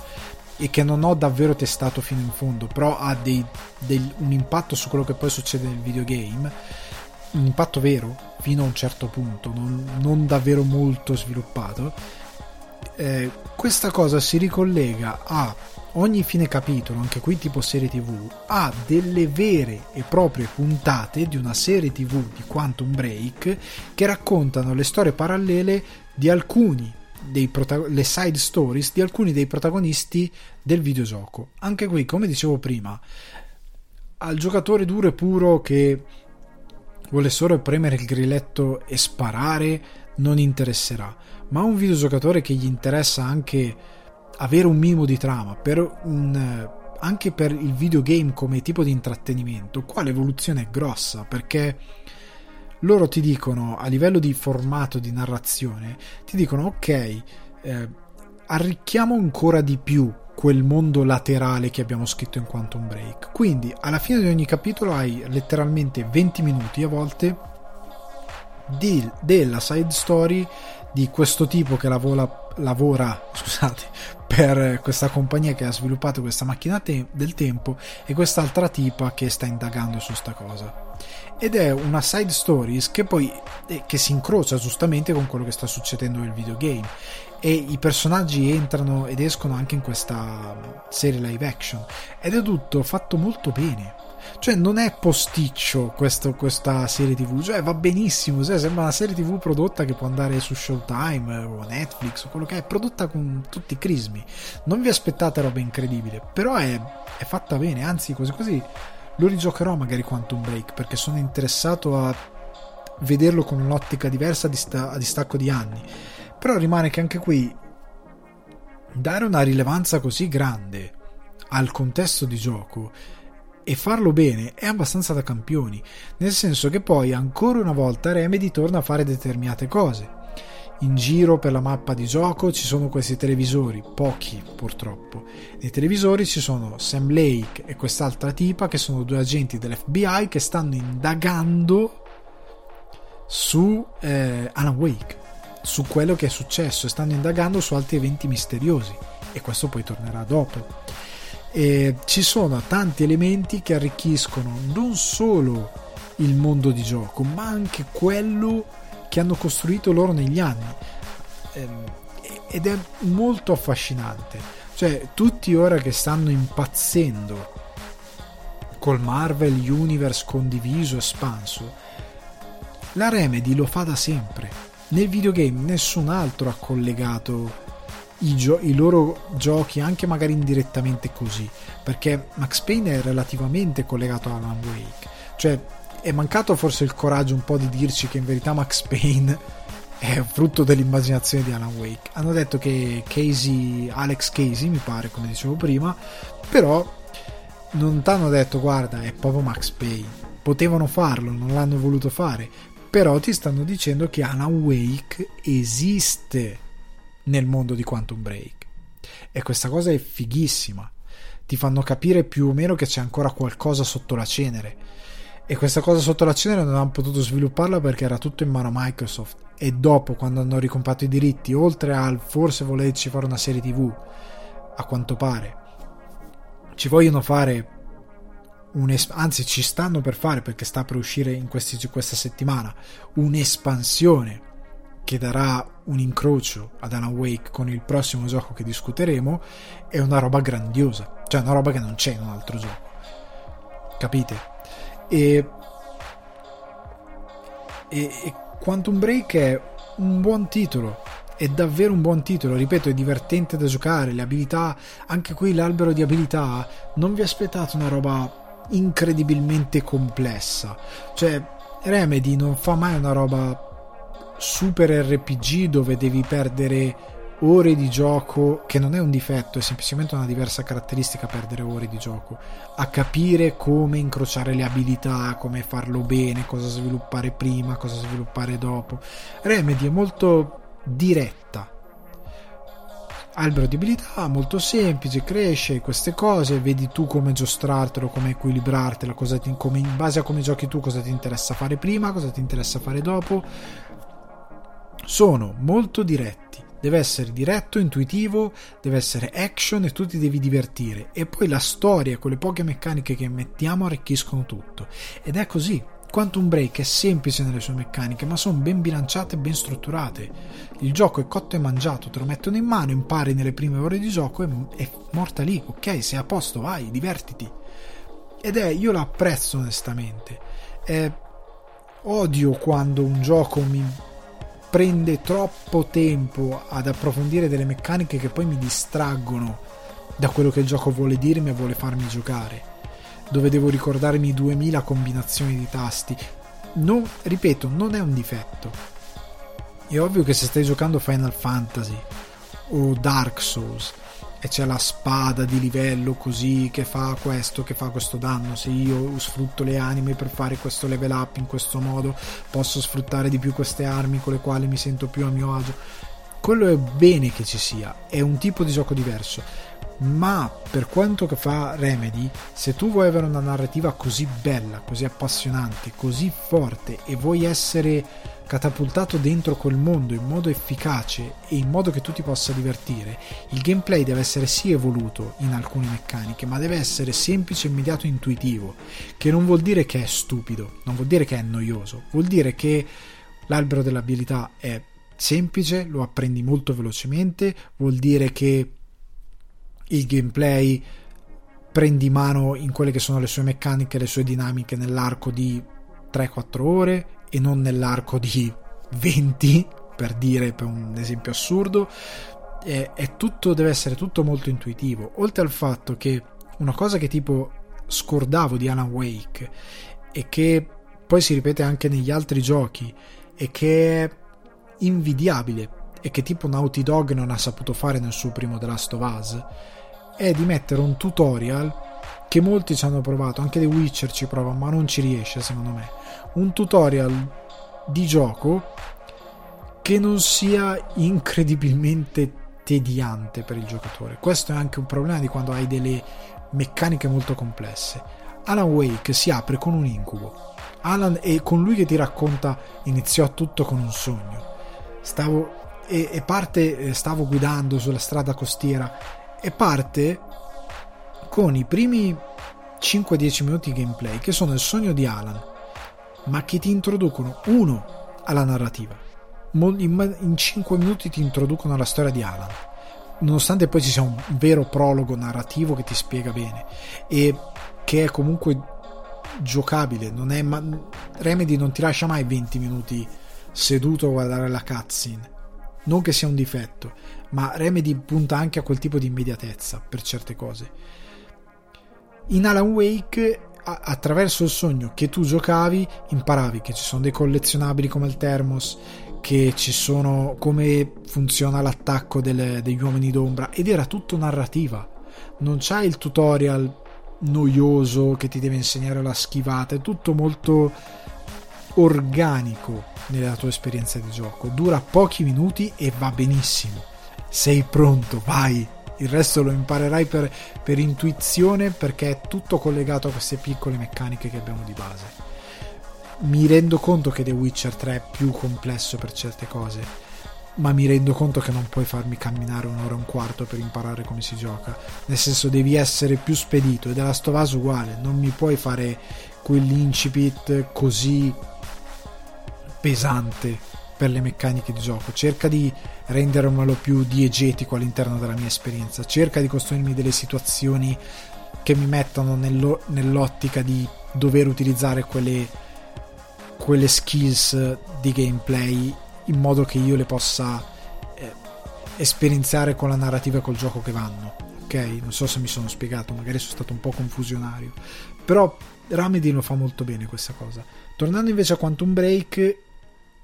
e che non ho davvero testato fino in fondo, però ha dei, dei, un impatto su quello che poi succede nel videogame, un impatto vero fino a un certo punto, non, non davvero molto sviluppato. Eh, questa cosa si ricollega a ogni fine capitolo, anche qui tipo serie tv, ha delle vere e proprie puntate di una serie tv di Quantum Break che raccontano le storie parallele di alcuni dei prota- le side stories di alcuni dei protagonisti del videogioco. Anche qui, come dicevo prima, al giocatore duro e puro che vuole solo premere il grilletto e sparare non interesserà, ma a un videogiocatore che gli interessa anche avere un minimo di trama per un, anche per il videogame come tipo di intrattenimento, qua l'evoluzione è grossa perché loro ti dicono a livello di formato di narrazione, ti dicono ok, eh, arricchiamo ancora di più quel mondo laterale che abbiamo scritto in Quantum Break. Quindi alla fine di ogni capitolo hai letteralmente 20 minuti a volte di, della side story di questo tipo che lavora, lavora scusate, per questa compagnia che ha sviluppato questa macchina te- del tempo e quest'altra tipa che sta indagando su sta cosa. Ed è una side stories che poi eh, che si incrocia giustamente con quello che sta succedendo nel videogame. E i personaggi entrano ed escono anche in questa serie live action. Ed è tutto fatto molto bene cioè non è posticcio questo, questa serie tv cioè va benissimo cioè, sembra una serie tv prodotta che può andare su Showtime o Netflix o quello che è prodotta con tutti i crismi. Non vi aspettate roba incredibile però è, è fatta bene anzi così così lo rigiocherò magari Quantum Break perché sono interessato a vederlo con un'ottica diversa a distacco di anni. Però rimane che anche qui dare una rilevanza così grande al contesto di gioco e farlo bene è abbastanza da campioni, nel senso che poi ancora una volta Remedy torna a fare determinate cose. In giro per la mappa di gioco ci sono questi televisori, pochi purtroppo. Nei televisori ci sono Sam Lake e quest'altra tipa che sono due agenti dell'FBI che stanno indagando su eh, Alan Wake, su quello che è successo e stanno indagando su altri eventi misteriosi e questo poi tornerà dopo e ci sono tanti elementi che arricchiscono non solo il mondo di gioco, ma anche quello che hanno costruito loro negli anni. Ehm, ed è molto affascinante. Cioè, tutti ora che stanno impazzendo col Marvel Universe condiviso, espanso, la Remedy lo fa da sempre. Nel videogame nessun altro ha collegato i, gio- i, loro giochi anche magari indirettamente così perché Max Payne è relativamente collegato a Alan Wake. Cioè è mancato forse il coraggio un po' di dirci che in verità Max Payne è frutto dell'immaginazione di Alan Wake. Hanno detto che Casey Alex Casey mi pare come dicevo prima però non ti hanno detto guarda è proprio Max Payne. Potevano farlo non l'hanno voluto fare però ti stanno dicendo che Alan Wake esiste nel mondo di Quantum Break. E questa cosa è fighissima. Ti fanno capire più o meno che c'è ancora qualcosa sotto la cenere. E questa cosa sotto la cenere non hanno potuto svilupparla perché era tutto in mano a Microsoft. E dopo, quando hanno ricomprato i diritti, oltre al forse volerci fare una serie TV, a quanto pare, ci vogliono fare un'esp- anzi ci stanno per fare perché sta per uscire in questi, questa settimana un'espansione che darà un incrocio ad Alan Wake con il prossimo gioco che discuteremo è una roba grandiosa, cioè una roba che non c'è in un altro gioco. Capite? E, e, e Quantum Break è un buon titolo, è davvero un buon titolo, ripeto, è divertente da giocare, le abilità, anche qui l'albero di abilità, non vi aspettate una roba incredibilmente complessa, cioè Remedy non fa mai una roba super RPG dove devi perdere ore di gioco, che non è un difetto, è semplicemente una diversa caratteristica perdere ore di gioco, a capire come incrociare le abilità, come farlo bene, cosa sviluppare prima, cosa sviluppare dopo. Remedy è molto diretta. Albero di abilità molto semplice, cresce queste cose, vedi tu come giostrartelo, come equilibrartela, ti, come, in base a come giochi tu, cosa ti interessa fare prima, cosa ti interessa fare dopo sono molto diretti. Deve essere diretto, intuitivo, deve essere action e tu ti devi divertire. E poi la storia, quelle poche meccaniche che mettiamo arricchiscono tutto. Ed è così. Quantum Break è semplice nelle sue meccaniche, ma sono ben bilanciate e ben strutturate. Il gioco è cotto e mangiato, te lo mettono in mano, impari nelle prime ore di gioco e è morta lì. Ok, sei a posto, vai, divertiti. Ed è, io lo apprezzo onestamente. È, odio quando un gioco mi prende troppo tempo ad approfondire delle meccaniche che poi mi distraggono da quello che il gioco vuole dirmi e vuole farmi giocare dove devo ricordarmi 2000 combinazioni di tasti. Non, ripeto, non è un difetto. È ovvio che se stai giocando Final Fantasy o Dark Souls e c'è la spada di livello così che fa questo, che fa questo danno, se io sfrutto le anime per fare questo level up in questo modo, posso sfruttare di più queste armi con le quali mi sento più a mio agio. Quello è bene che ci sia, è un tipo di gioco diverso ma per quanto fa Remedy, se tu vuoi avere una narrativa così bella, così appassionante, così forte e vuoi essere catapultato dentro quel mondo in modo efficace e in modo che tu ti possa divertire, il gameplay deve essere sì evoluto in alcune meccaniche, ma deve essere semplice, immediato e intuitivo, che non vuol dire che è stupido, non vuol dire che è noioso, vuol dire che l'albero dell'abilità è semplice, lo apprendi molto velocemente, vuol dire che il gameplay prendi mano in quelle che sono le sue meccaniche, le sue dinamiche nell'arco di 3-4 ore e non nell'arco di 20 per dire per un esempio assurdo. È, è tutto deve essere tutto molto intuitivo. Oltre al fatto che una cosa che tipo scordavo di Alan Wake e che poi si ripete anche negli altri giochi e che è invidiabile e che tipo Naughty Dog non ha saputo fare nel suo primo The Last of Us è di mettere un tutorial che molti ci hanno provato, anche The Witcher ci prova, ma non ci riesce secondo me. Un tutorial di gioco che non sia incredibilmente tediante per il giocatore. Questo è anche un problema di quando hai delle meccaniche molto complesse. Alan Wake si apre con un incubo. Alan è con lui che ti racconta iniziò tutto con un sogno. Stavo e, e parte eh, stavo guidando sulla strada costiera e parte con i primi 5-10 minuti di gameplay che sono il sogno di Alan, ma che ti introducono uno alla narrativa. In 5 minuti ti introducono alla storia di Alan, nonostante poi ci sia un vero prologo narrativo che ti spiega bene e che è comunque giocabile. Non è ma- Remedy non ti lascia mai 20 minuti seduto a guardare la cutscene. Non che sia un difetto, ma Remedy punta anche a quel tipo di immediatezza per certe cose. In Alan Wake attraverso il sogno che tu giocavi imparavi che ci sono dei collezionabili come il Thermos che ci sono come funziona l'attacco delle, degli uomini d'ombra ed era tutto narrativa. Non c'è il tutorial noioso che ti deve insegnare la schivata è tutto molto organico nella tua esperienza di gioco. Dura pochi minuti e va benissimo sei pronto, vai. Il resto lo imparerai per, per intuizione perché è tutto collegato a queste piccole meccaniche che abbiamo di base. Mi rendo conto che The Witcher 3 è più complesso per certe cose, ma mi rendo conto che non puoi farmi camminare un'ora e un quarto per imparare come si gioca. Nel senso, devi essere più spedito. E della Stovaz uguale, non mi puoi fare quell'incipit così pesante per le meccaniche di gioco. Cerca di rendermelo più diegetico all'interno della mia esperienza. Cerca di costruirmi delle situazioni che mi mettono nello, nell'ottica di dover utilizzare quelle, quelle skills di gameplay in modo che io le possa eh, esperienziare con la narrativa e col gioco che vanno. Ok? Non so se mi sono spiegato, magari sono stato un po' confusionario. Però Ramedy lo fa molto bene questa cosa. Tornando invece a Quantum Break,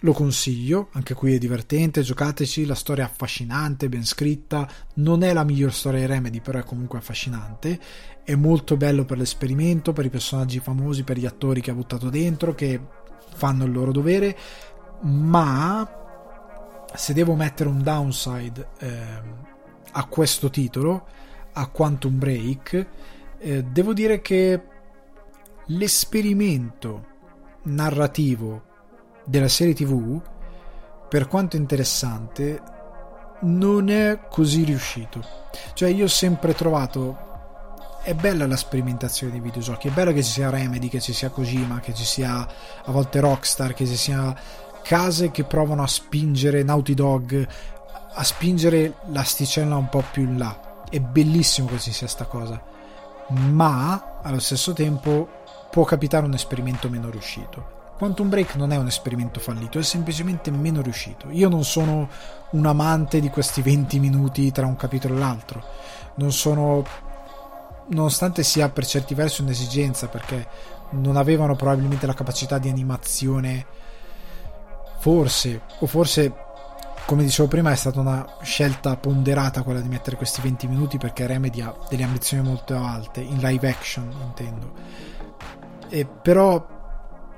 lo consiglio, anche qui è divertente, giocateci, la storia è affascinante, ben scritta, non è la miglior storia di Remedy, però è comunque affascinante, è molto bello per l'esperimento, per i personaggi famosi, per gli attori che ha buttato dentro, che fanno il loro dovere, ma se devo mettere un downside eh, a questo titolo, a Quantum Break, eh, devo dire che l'esperimento narrativo della serie tv, per quanto interessante, non è così riuscito. Cioè io ho sempre trovato è bella la sperimentazione dei videogiochi, è bello che ci sia Remedy, che ci sia Kojima, che ci sia a volte Rockstar, che ci sia case che provano a spingere Naughty Dog, a spingere l'asticella un po' più in là. È bellissimo che ci sia sta cosa, ma allo stesso tempo può capitare un esperimento meno riuscito. Quantum Break non è un esperimento fallito, è semplicemente meno riuscito. Io non sono un amante di questi 20 minuti tra un capitolo e l'altro. Non sono nonostante sia per certi versi un'esigenza perché non avevano probabilmente la capacità di animazione forse o forse come dicevo prima è stata una scelta ponderata quella di mettere questi 20 minuti perché Remedy ha delle ambizioni molto alte in live action intendo e però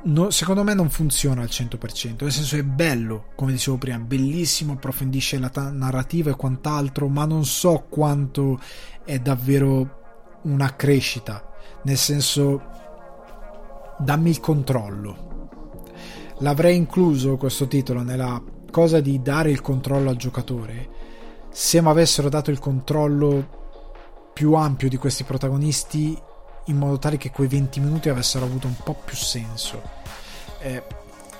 no, secondo me non funziona al 100% nel senso è bello come dicevo prima bellissimo approfondisce la ta- narrativa e quant'altro ma non so quanto è davvero una crescita, nel senso dammi il controllo. L'avrei incluso questo titolo nella cosa di dare il controllo al giocatore se mi avessero dato il controllo più ampio di questi protagonisti in modo tale che quei 20 minuti avessero avuto un po' più senso. Eh,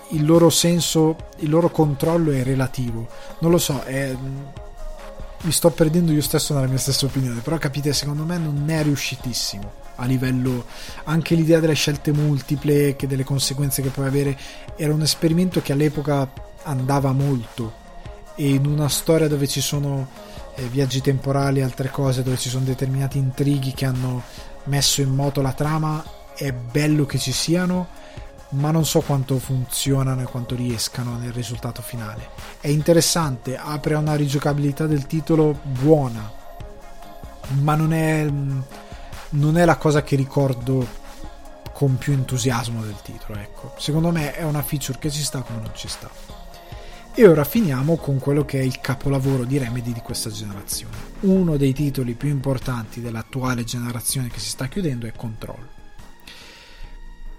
il loro senso, il loro controllo è relativo. Non lo so, è, mi sto perdendo io stesso nella mia stessa opinione, però capite, secondo me non è riuscitissimo a livello anche l'idea delle scelte multiple, che delle conseguenze che puoi avere, era un esperimento che all'epoca andava molto e in una storia dove ci sono eh, viaggi temporali e altre cose, dove ci sono determinati intrighi che hanno messo in moto la trama, è bello che ci siano ma non so quanto funzionano e quanto riescano nel risultato finale. È interessante, apre a una rigiocabilità del titolo buona, ma non è, non è la cosa che ricordo con più entusiasmo del titolo. Ecco. Secondo me è una feature che ci sta come non ci sta. E ora finiamo con quello che è il capolavoro di Remedy di questa generazione. Uno dei titoli più importanti dell'attuale generazione che si sta chiudendo è Control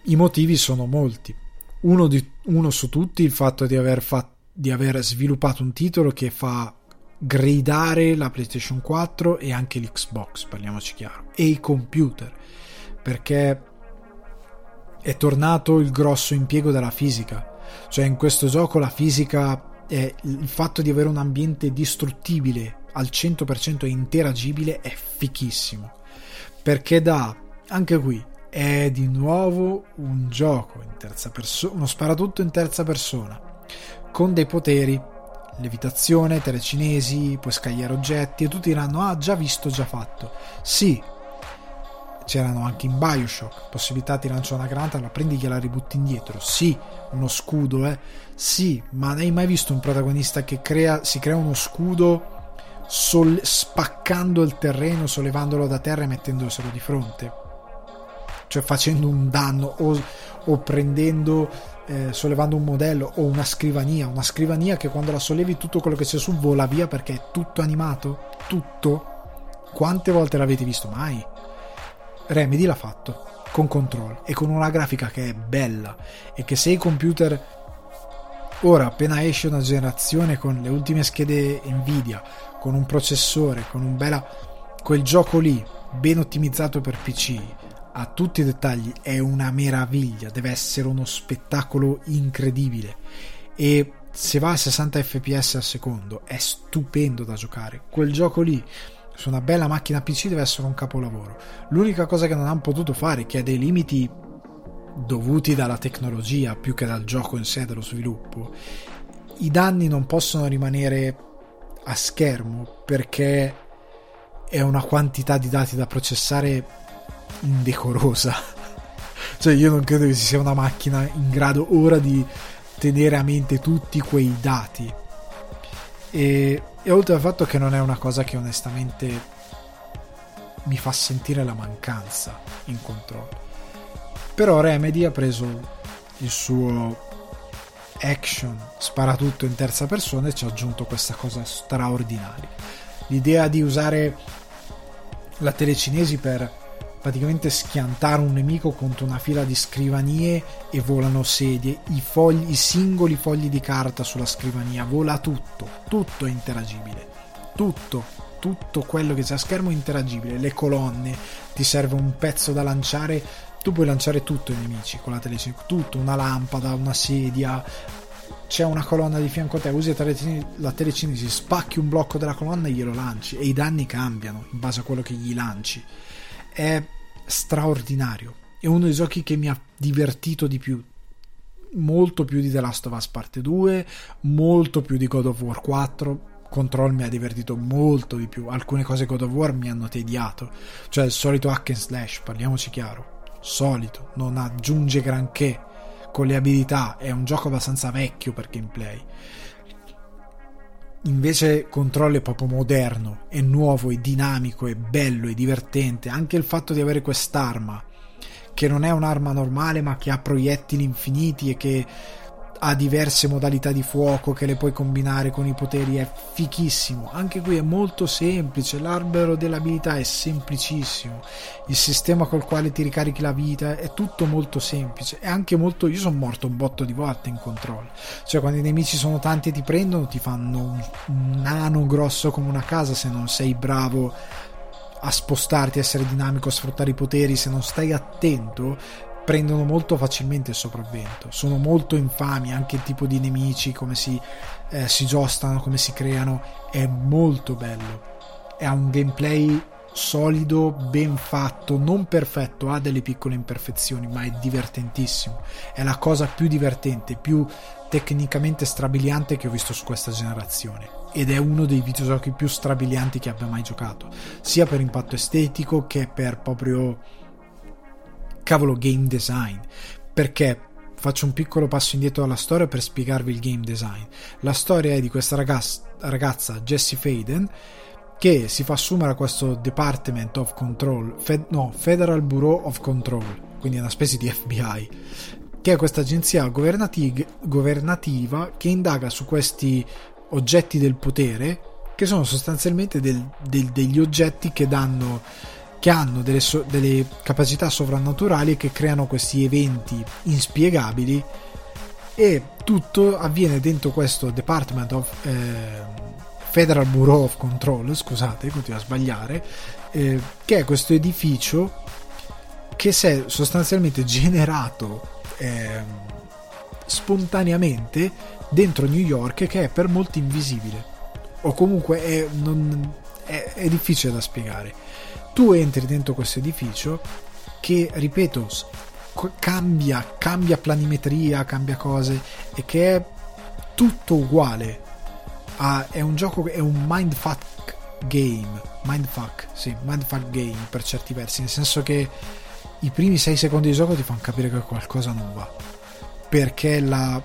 i motivi sono molti. Uno, di, uno su tutti il fatto di aver, fat, di aver sviluppato un titolo che fa gridare la PlayStation 4 e anche l'Xbox, parliamoci chiaro, e i computer, perché è tornato il grosso impiego della fisica. Cioè in questo gioco la fisica è il fatto di avere un ambiente distruttibile al 100% e interagibile è fichissimo. Perché dà anche qui è di nuovo un gioco in terza persona, uno sparatutto in terza persona, con dei poteri, levitazione, telecinesi, puoi scagliare oggetti e tutti diranno ah già visto, già fatto. Sì, c'erano anche in Bioshock, possibilità ti lancio una granata, la prendi e gliela ributti indietro. Sì, uno scudo, eh. Sì, ma hai mai visto un protagonista che crea, si crea uno scudo sol- spaccando il terreno, sollevandolo da terra e mettendoselo di fronte? Cioè facendo un danno o, o prendendo, eh, sollevando un modello o una scrivania, una scrivania che quando la sollevi tutto quello che c'è su vola via perché è tutto animato, tutto. Quante volte l'avete visto? Mai. Remedy l'ha fatto con control e con una grafica che è bella e che se i computer ora appena esce una generazione con le ultime schede Nvidia, con un processore, con un bella quel gioco lì ben ottimizzato per PC a tutti i dettagli, è una meraviglia, deve essere uno spettacolo incredibile e se va a 60 fps al secondo è stupendo da giocare. Quel gioco lì su una bella macchina PC deve essere un capolavoro. L'unica cosa che non hanno potuto fare, che ha dei limiti dovuti dalla tecnologia più che dal gioco in sé, dello sviluppo, i danni non possono rimanere a schermo perché è una quantità di dati da processare indecorosa. cioè io non credo che ci sia una macchina in grado ora di tenere a mente tutti quei dati. E, e oltre al fatto che non è una cosa che onestamente mi fa sentire la mancanza in controllo. Però Remedy ha preso il suo action sparatutto in terza persona e ci ha aggiunto questa cosa straordinaria. L'idea di usare la telecinesi per praticamente schiantare un nemico contro una fila di scrivanie e volano sedie, i, fogli, i singoli fogli di carta sulla scrivania, vola tutto, tutto è interagibile, tutto. tutto quello che c'è a schermo interagibile, le colonne, ti serve un pezzo da lanciare, tu puoi lanciare tutto ai nemici con la telecine, tutto, una lampada, una sedia, c'è una colonna di fianco a te, usi la telecinesi, spacchi un blocco della colonna e glielo lanci. E i danni cambiano in base a quello che gli lanci. È straordinario. È uno dei giochi che mi ha divertito di più. Molto più di The Last of Us Parte 2, molto più di God of War 4. Control mi ha divertito molto di più. Alcune cose God of War mi hanno tediato. Cioè il solito hack and slash, parliamoci chiaro. Solito, non aggiunge granché con le abilità, è un gioco abbastanza vecchio per gameplay. Invece Control è proprio moderno, è nuovo, è dinamico, è bello, è divertente. Anche il fatto di avere quest'arma, che non è un'arma normale ma che ha proiettili infiniti e che ha diverse modalità di fuoco che le puoi combinare con i poteri è fichissimo. Anche qui è molto semplice l'albero dell'abilità è semplicissimo. Il sistema col quale ti ricarichi la vita è tutto molto semplice è anche molto io sono morto un botto di volte in controllo. Cioè quando i nemici sono tanti e ti prendono ti fanno un, un nano grosso come una casa se non sei bravo a spostarti, a essere dinamico, a sfruttare i poteri, se non stai attento, prendono molto facilmente il sopravvento. Sono molto infami anche il tipo di nemici, come si, eh, si giostano, come si creano. È molto bello. Ha un gameplay solido, ben fatto, non perfetto, ha delle piccole imperfezioni, ma è divertentissimo. È la cosa più divertente, più tecnicamente strabiliante che ho visto su questa generazione. Ed è uno dei videogiochi più strabilianti che abbia mai giocato, sia per impatto estetico che per proprio cavolo game design. Perché faccio un piccolo passo indietro dalla storia per spiegarvi il game design. La storia è di questa ragazza, ragazza Jessie Faden che si fa assumere a questo Department of Control, Fed, no, Federal Bureau of Control, quindi una specie di FBI, che è questa agenzia governativa che indaga su questi oggetti del potere, che sono sostanzialmente del, del, degli oggetti che danno che hanno delle, so- delle capacità sovrannaturali che creano questi eventi inspiegabili e tutto avviene dentro questo Department of eh, Federal Bureau of Control, scusate, continuo a sbagliare, eh, che è questo edificio che si è sostanzialmente generato eh, spontaneamente dentro New York che è per molti invisibile. O comunque è, non, è, è difficile da spiegare tu entri dentro questo edificio che, ripeto, cambia, cambia planimetria, cambia cose e che è tutto uguale. Ah, è un gioco, è un mindfuck game. Mindfuck, sì, mindfuck game per certi versi, nel senso che i primi 6 secondi di gioco ti fanno capire che qualcosa non va. Perché la,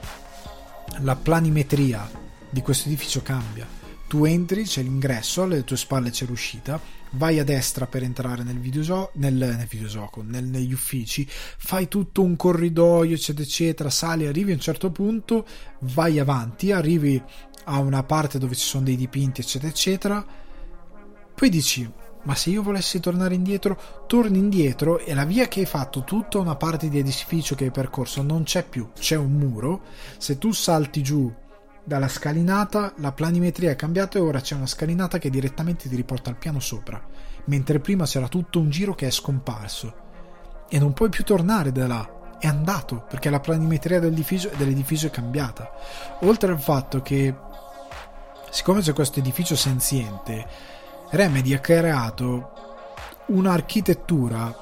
la planimetria di questo edificio cambia. Tu entri, c'è l'ingresso, alle tue spalle c'è l'uscita vai a destra per entrare nel videogioco, nel, nel videogioco nel, negli uffici, fai tutto un corridoio, eccetera, eccetera, sali, arrivi a un certo punto, vai avanti, arrivi a una parte dove ci sono dei dipinti, eccetera, eccetera, poi dici, ma se io volessi tornare indietro, torni indietro e la via che hai fatto, tutta una parte di edificio che hai percorso, non c'è più, c'è un muro, se tu salti giù dalla scalinata la planimetria è cambiata e ora c'è una scalinata che direttamente ti riporta al piano sopra, mentre prima c'era tutto un giro che è scomparso. E non puoi più tornare da là, è andato, perché la planimetria dell'edificio, dell'edificio è cambiata. Oltre al fatto che, siccome c'è questo edificio senziente, Remedy ha creato un'architettura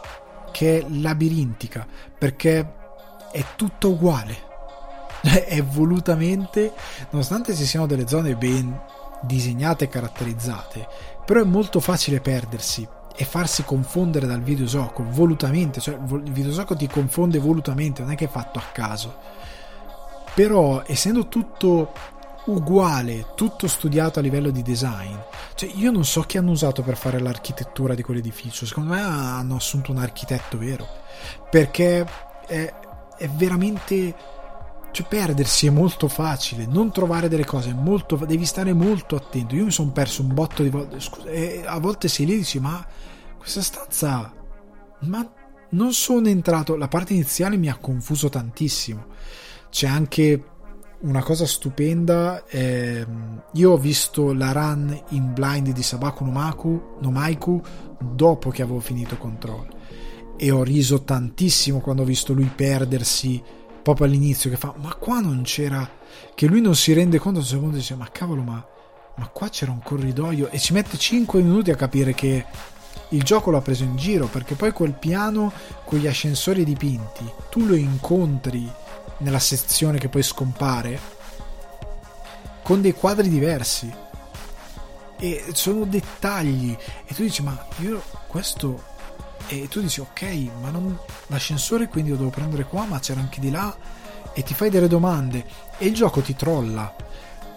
che è labirintica, perché è tutto uguale è volutamente, nonostante ci siano delle zone ben disegnate e caratterizzate, però è molto facile perdersi e farsi confondere dal videogioco volutamente, cioè il videogioco ti confonde volutamente, non è che è fatto a caso. Però essendo tutto uguale, tutto studiato a livello di design, cioè io non so chi hanno usato per fare l'architettura di quell'edificio, secondo me hanno assunto un architetto vero, perché è, è veramente cioè perdersi è molto facile, non trovare delle cose molto devi stare molto attento. Io mi sono perso un botto di volte, scusa, e a volte sei lì e dici "Ma questa stanza ma non sono entrato, la parte iniziale mi ha confuso tantissimo. C'è anche una cosa stupenda. Eh, io ho visto la run in blind di Sabaku Nomaku, Nomaiku dopo che avevo finito Control e ho riso tantissimo quando ho visto lui perdersi proprio all'inizio che fa ma qua non c'era che lui non si rende conto a un certo punto dice ma cavolo ma, ma qua c'era un corridoio. E ci mette 5 minuti a capire che il gioco l'ha preso in giro perché poi quel piano con gli ascensori dipinti tu lo incontri nella sezione che poi scompare con dei quadri diversi. E sono dettagli. E tu dici ma io questo e tu dici ok ma non l'ascensore quindi lo devo prendere qua ma c'era anche di là. E ti fai delle domande. E il gioco ti trolla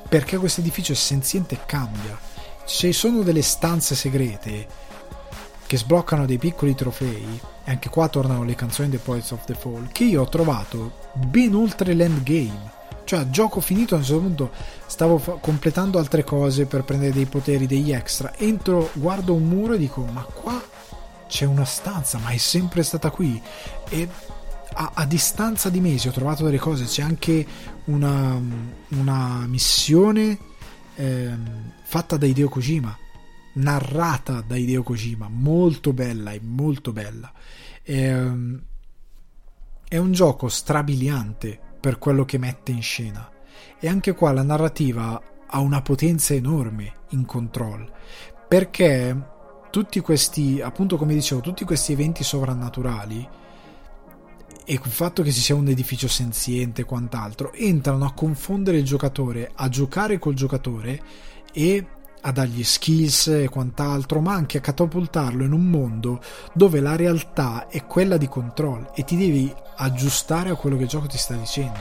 perché questo edificio è senziente e cambia. Ci sono delle stanze segrete che sbloccano dei piccoli trofei e anche qua tornano le canzoni The Poets of the Fall che io ho trovato ben oltre l'endgame. Cioè gioco finito a un certo punto stavo fa- completando altre cose per prendere dei poteri degli extra. Entro guardo un muro e dico ma qua c'è una stanza ma è sempre stata qui e a, a distanza di mesi ho trovato delle cose c'è anche una, una missione ehm, fatta da Hideo Kojima narrata da Hideo Kojima, molto bella e molto bella. Ehm, è un gioco strabiliante per quello che mette in scena. E anche qua la narrativa ha una potenza enorme in control. Perché tutti questi, appunto come dicevo, tutti questi eventi sovrannaturali e il fatto che ci sia un edificio senziente e quant'altro entrano a confondere il giocatore, a giocare col giocatore e a dargli skills e quant'altro, ma anche a catapultarlo in un mondo dove la realtà è quella di control e ti devi aggiustare a quello che il gioco ti sta dicendo.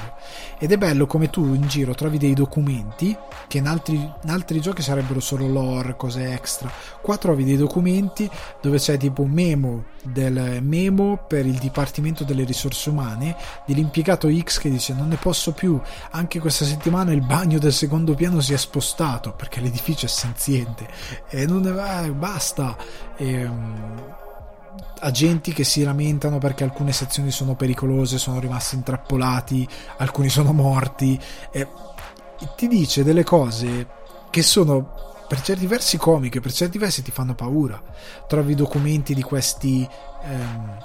Ed è bello come tu in giro trovi dei documenti che in altri, in altri giochi sarebbero solo lore, cose extra. Qua trovi dei documenti dove c'è tipo un memo del memo per il Dipartimento delle Risorse Umane dell'impiegato X che dice non ne posso più, anche questa settimana il bagno del secondo piano si è spostato perché l'edificio è senziente e non ne va, basta. E, um, agenti che si lamentano perché alcune sezioni sono pericolose, sono rimasti intrappolati, alcuni sono morti. E ti dice delle cose che sono per certi versi comiche, per certi versi ti fanno paura. Trovi documenti di questi ehm,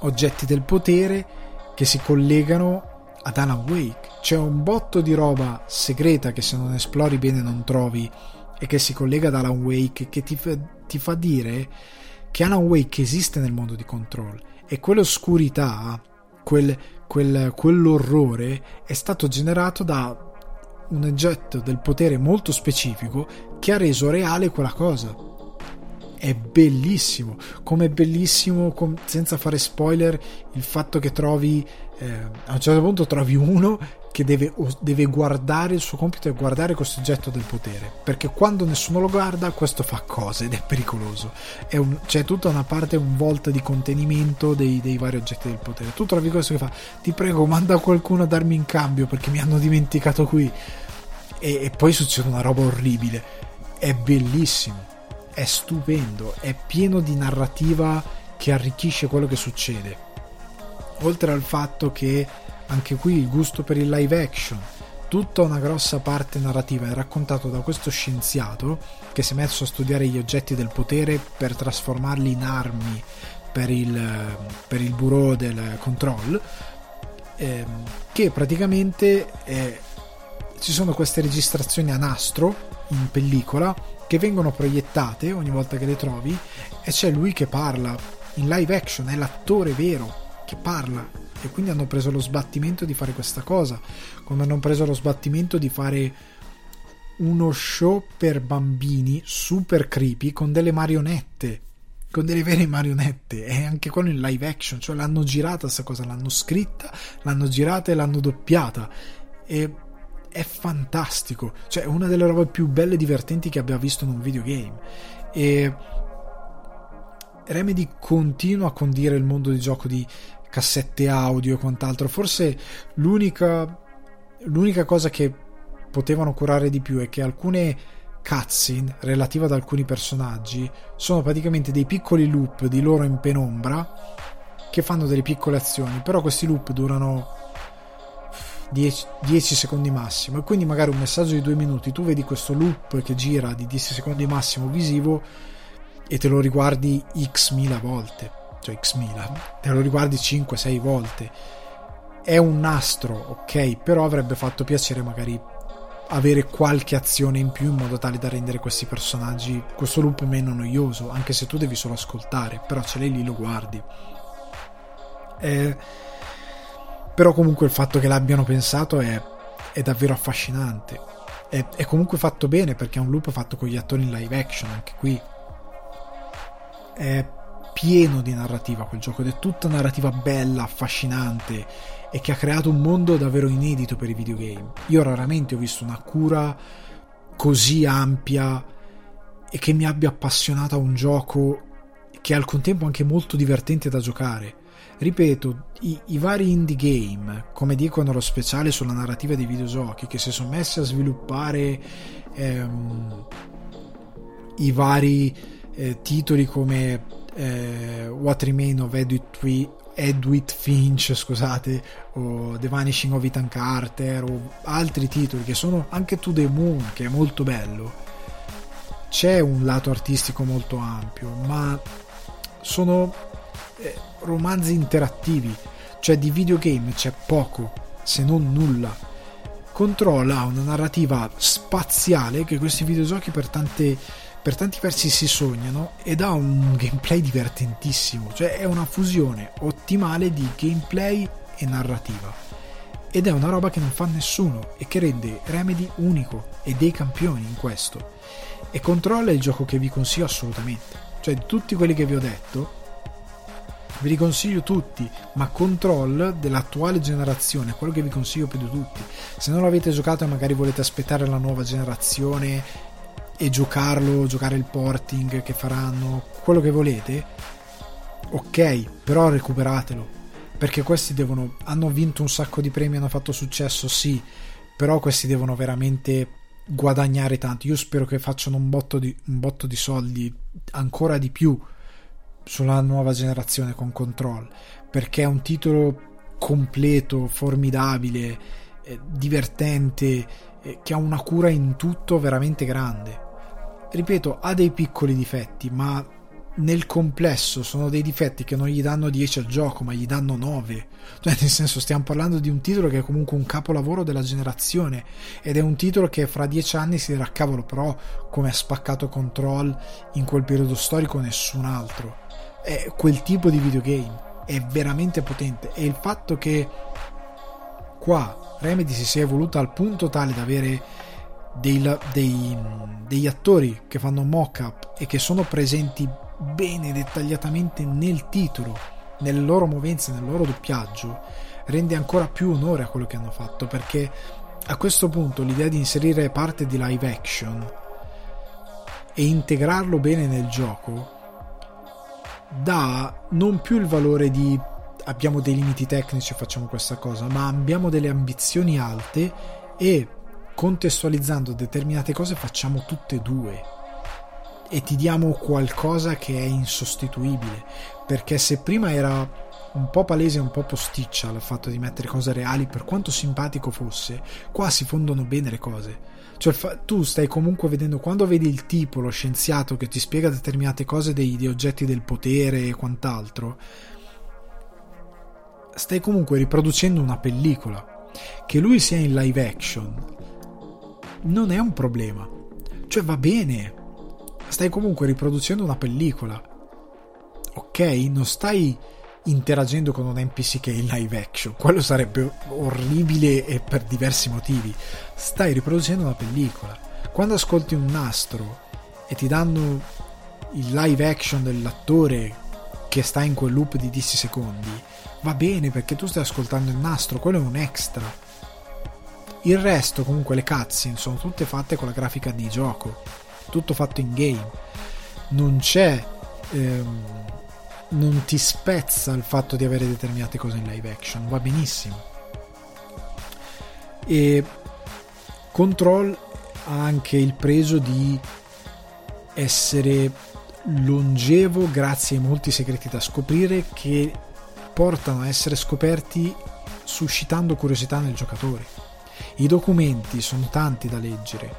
oggetti del potere che si collegano ad Alan Wake. C'è un botto di roba segreta che se non esplori bene non trovi e che si collega ad Alan Wake che ti, ti fa dire che Alan Wake esiste nel mondo di Control e quell'oscurità, quel, quel, quell'orrore è stato generato da un oggetto del potere molto specifico che ha reso reale quella cosa. È bellissimo, come è bellissimo, com- senza fare spoiler, il fatto che trovi, eh, a un certo punto trovi uno che deve, deve, guardare il suo compito è guardare questo oggetto del potere perché quando nessuno lo guarda questo fa cose ed è pericoloso. È un, c'è tutta una parte un volta di contenimento dei, dei, vari oggetti del potere. Tu trovi questo che fa ti prego manda qualcuno a darmi in cambio perché mi hanno dimenticato qui. E, e poi succede una roba orribile. È bellissimo è stupendo è pieno di narrativa che arricchisce quello che succede. Oltre al fatto che anche qui il gusto per il live action, tutta una grossa parte narrativa è raccontato da questo scienziato che si è messo a studiare gli oggetti del potere per trasformarli in armi per il, per il bureau del control, ehm, che praticamente è, ci sono queste registrazioni a nastro in pellicola che vengono proiettate ogni volta che le trovi e c'è lui che parla. In live action, è l'attore vero che parla. E quindi hanno preso lo sbattimento di fare questa cosa, come hanno preso lo sbattimento di fare uno show per bambini super creepy con delle marionette, con delle vere marionette. E anche quello in live action, cioè l'hanno girata questa cosa, l'hanno scritta, l'hanno girata e l'hanno doppiata. E è fantastico, cioè è una delle robe più belle e divertenti che abbia visto in un videogame. E Remedy continua a condire il mondo di gioco di cassette audio e quant'altro. Forse l'unica, l'unica cosa che potevano curare di più è che alcune cutscene relative ad alcuni personaggi sono praticamente dei piccoli loop di loro in penombra che fanno delle piccole azioni, però questi loop durano 10, 10, secondi massimo e quindi magari un messaggio di due minuti tu vedi questo loop che gira di 10 secondi massimo visivo e te lo riguardi x mila volte cioè x mila te lo riguardi 5-6 volte. È un nastro ok però avrebbe fatto piacere magari avere qualche azione in più in modo tale da rendere questi personaggi questo loop meno noioso anche se tu devi solo ascoltare però ce l'hai lì lo guardi. Eh, però comunque il fatto che l'abbiano pensato è, è davvero affascinante. È, è, comunque fatto bene perché è un loop fatto con gli attori in live action anche qui. È pieno di narrativa. Quel gioco ed è tutta narrativa bella, affascinante e che ha creato un mondo davvero inedito per i videogame. Io raramente ho visto una cura così ampia e che mi abbia appassionato a un gioco che è al contempo anche molto divertente da giocare. Ripeto, i, i, vari indie game, come dicono lo speciale sulla narrativa dei videogiochi, che si sono messi a sviluppare ehm, i vari eh, titoli come eh, What Remain of Edwin, Edwin Finch, scusate, o The Vanishing of Ethan Carter, o altri titoli che sono anche To The Moon, che è molto bello. C'è un lato artistico molto ampio, ma sono eh, romanzi interattivi, cioè di videogame c'è poco, se non nulla. Control ha una narrativa spaziale che questi videogiochi per, tante, per tanti versi si sognano ed ha un gameplay divertentissimo, cioè è una fusione ottimale di gameplay e narrativa. Ed è una roba che non fa nessuno e che rende Remedy unico e dei campioni in questo. E Control è il gioco che vi consiglio assolutamente. Cioè, di tutti quelli che vi ho detto, vi riconsiglio tutti, ma Control dell'attuale generazione è quello che vi consiglio più di tutti. Se non l'avete giocato e magari volete aspettare la nuova generazione e giocarlo, giocare il porting che faranno, quello che volete, ok, però recuperatelo. Perché questi devono. hanno vinto un sacco di premi, hanno fatto successo, sì, però questi devono veramente guadagnare tanto. Io spero che facciano un botto di, un botto di soldi ancora di più sulla nuova generazione con Control perché è un titolo completo, formidabile, eh, divertente, eh, che ha una cura in tutto veramente grande. Ripeto, ha dei piccoli difetti, ma nel complesso sono dei difetti che non gli danno 10 al gioco, ma gli danno 9. Cioè, nel senso, stiamo parlando di un titolo che è comunque un capolavoro della generazione ed è un titolo che fra 10 anni si dirà cavolo, però come ha spaccato Control in quel periodo storico nessun altro è quel tipo di videogame è veramente potente e il fatto che qua Remedy si sia evoluta al punto tale da avere dei, dei, degli attori che fanno mock-up e che sono presenti bene dettagliatamente nel titolo, nelle loro movenze, nel loro doppiaggio, rende ancora più onore a quello che hanno fatto perché a questo punto l'idea di inserire parte di live action e integrarlo bene nel gioco dà non più il valore di abbiamo dei limiti tecnici e facciamo questa cosa, ma abbiamo delle ambizioni alte e contestualizzando determinate cose facciamo tutte e due. E ti diamo qualcosa che è insostituibile. Perché se prima era un po' palese un po' posticcia il fatto di mettere cose reali per quanto simpatico fosse qua si fondono bene le cose. Cioè, tu stai comunque vedendo, quando vedi il tipo, lo scienziato che ti spiega determinate cose dei oggetti del potere e quant'altro, stai comunque riproducendo una pellicola. Che lui sia in live action non è un problema. Cioè, va bene. Stai comunque riproducendo una pellicola. Ok? Non stai interagendo con un NPC che è in live action. Quello sarebbe orribile e per diversi motivi. Stai riproducendo una pellicola. Quando ascolti un nastro e ti danno il live action dell'attore che sta in quel loop di 10 secondi, va bene perché tu stai ascoltando il nastro, quello è un extra. Il resto, comunque, le cutscene sono tutte fatte con la grafica di gioco, tutto fatto in game. Non c'è. Ehm, non ti spezza il fatto di avere determinate cose in live action, va benissimo. E Control ha anche il preso di essere longevo grazie ai molti segreti da scoprire che portano a essere scoperti suscitando curiosità nel giocatore. I documenti sono tanti da leggere,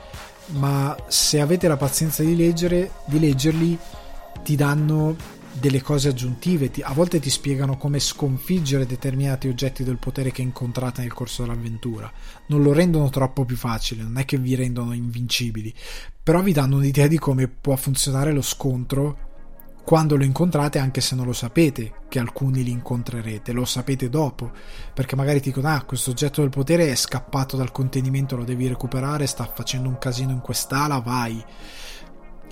ma se avete la pazienza di, leggere, di leggerli ti danno delle cose aggiuntive, ti, a volte ti spiegano come sconfiggere determinati oggetti del potere che incontrate nel corso dell'avventura. Non lo rendono troppo più facile, non è che vi rendono invincibili, però vi danno un'idea di come può funzionare lo scontro quando lo incontrate anche se non lo sapete che alcuni li incontrerete, lo sapete dopo, perché magari ti dicono ah questo oggetto del potere è scappato dal contenimento, lo devi recuperare, sta facendo un casino in quest'ala, vai.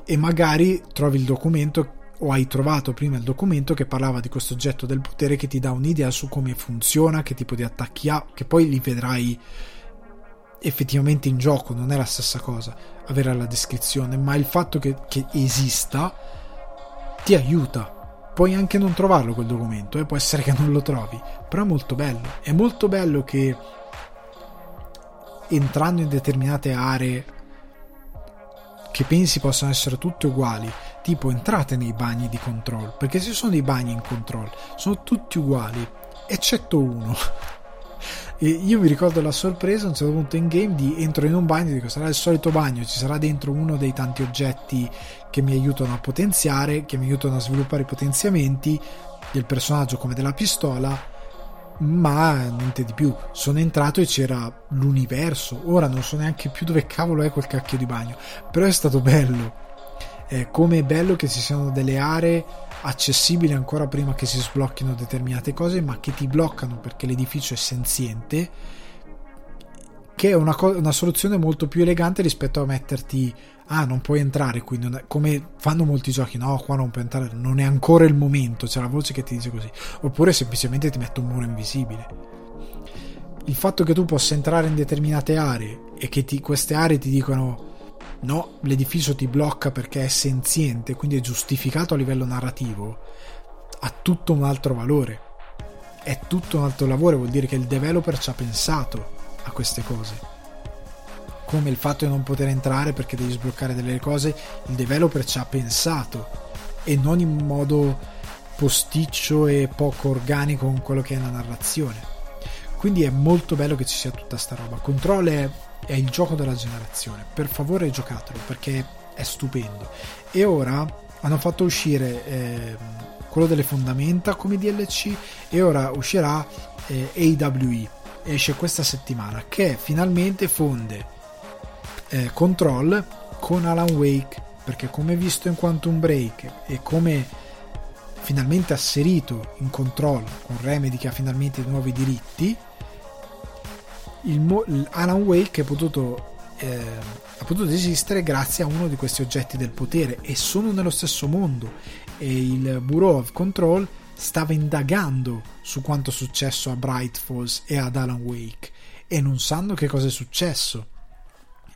E magari trovi il documento o hai trovato prima il documento che parlava di questo oggetto del potere che ti dà un'idea su come funziona, che tipo di attacchi ha, che poi li vedrai effettivamente in gioco, non è la stessa cosa avere la descrizione, ma il fatto che, che esista ti aiuta. Puoi anche non trovarlo quel documento, eh? può essere che non lo trovi, però è molto bello. È molto bello che entrando in determinate aree che pensi possano essere tutte uguali, tipo entrate nei bagni di control, perché se sono dei bagni in control, sono tutti uguali, eccetto uno. E io mi ricordo la sorpresa a un certo punto in game di entro in un bagno e dico sarà il solito bagno, ci sarà dentro uno dei tanti oggetti che mi aiutano a potenziare, che mi aiutano a sviluppare i potenziamenti del personaggio come della pistola, ma niente di più. Sono entrato e c'era l'universo. Ora non so neanche più dove cavolo è quel cacchio di bagno, però è stato bello. Eh, come è bello che ci siano delle aree accessibili ancora prima che si sblocchino determinate cose, ma che ti bloccano perché l'edificio è senziente, che è una, co- una soluzione molto più elegante rispetto a metterti ah non puoi entrare qui è, come fanno molti giochi no qua non puoi entrare non è ancora il momento c'è la voce che ti dice così. Oppure semplicemente ti mette un muro invisibile. Il fatto che tu possa entrare in determinate aree e che ti, queste aree ti dicono No, l'edificio ti blocca perché è senziente, quindi è giustificato a livello narrativo, ha tutto un altro valore. È tutto un altro lavoro, vuol dire che il developer ci ha pensato a queste cose. Come il fatto di non poter entrare perché devi sbloccare delle cose, il developer ci ha pensato e non in modo posticcio e poco organico con quello che è la narrazione. Quindi è molto bello che ci sia tutta sta roba. Control è è il gioco della generazione. Per favore giocatelo perché è stupendo. E ora hanno fatto uscire eh, quello delle fondamenta come DLC e ora uscirà eh, AWE. Esce questa settimana che finalmente fonde eh, Control con Alan Wake perché come visto in Quantum Break e come finalmente asserito in Control con Remedy che ha finalmente nuovi diritti il, Alan Wake è potuto, eh, ha potuto esistere grazie a uno di questi oggetti del potere e sono nello stesso mondo. E il Bureau of Control stava indagando su quanto è successo a Bright Falls e ad Alan Wake e non sanno che cosa è successo.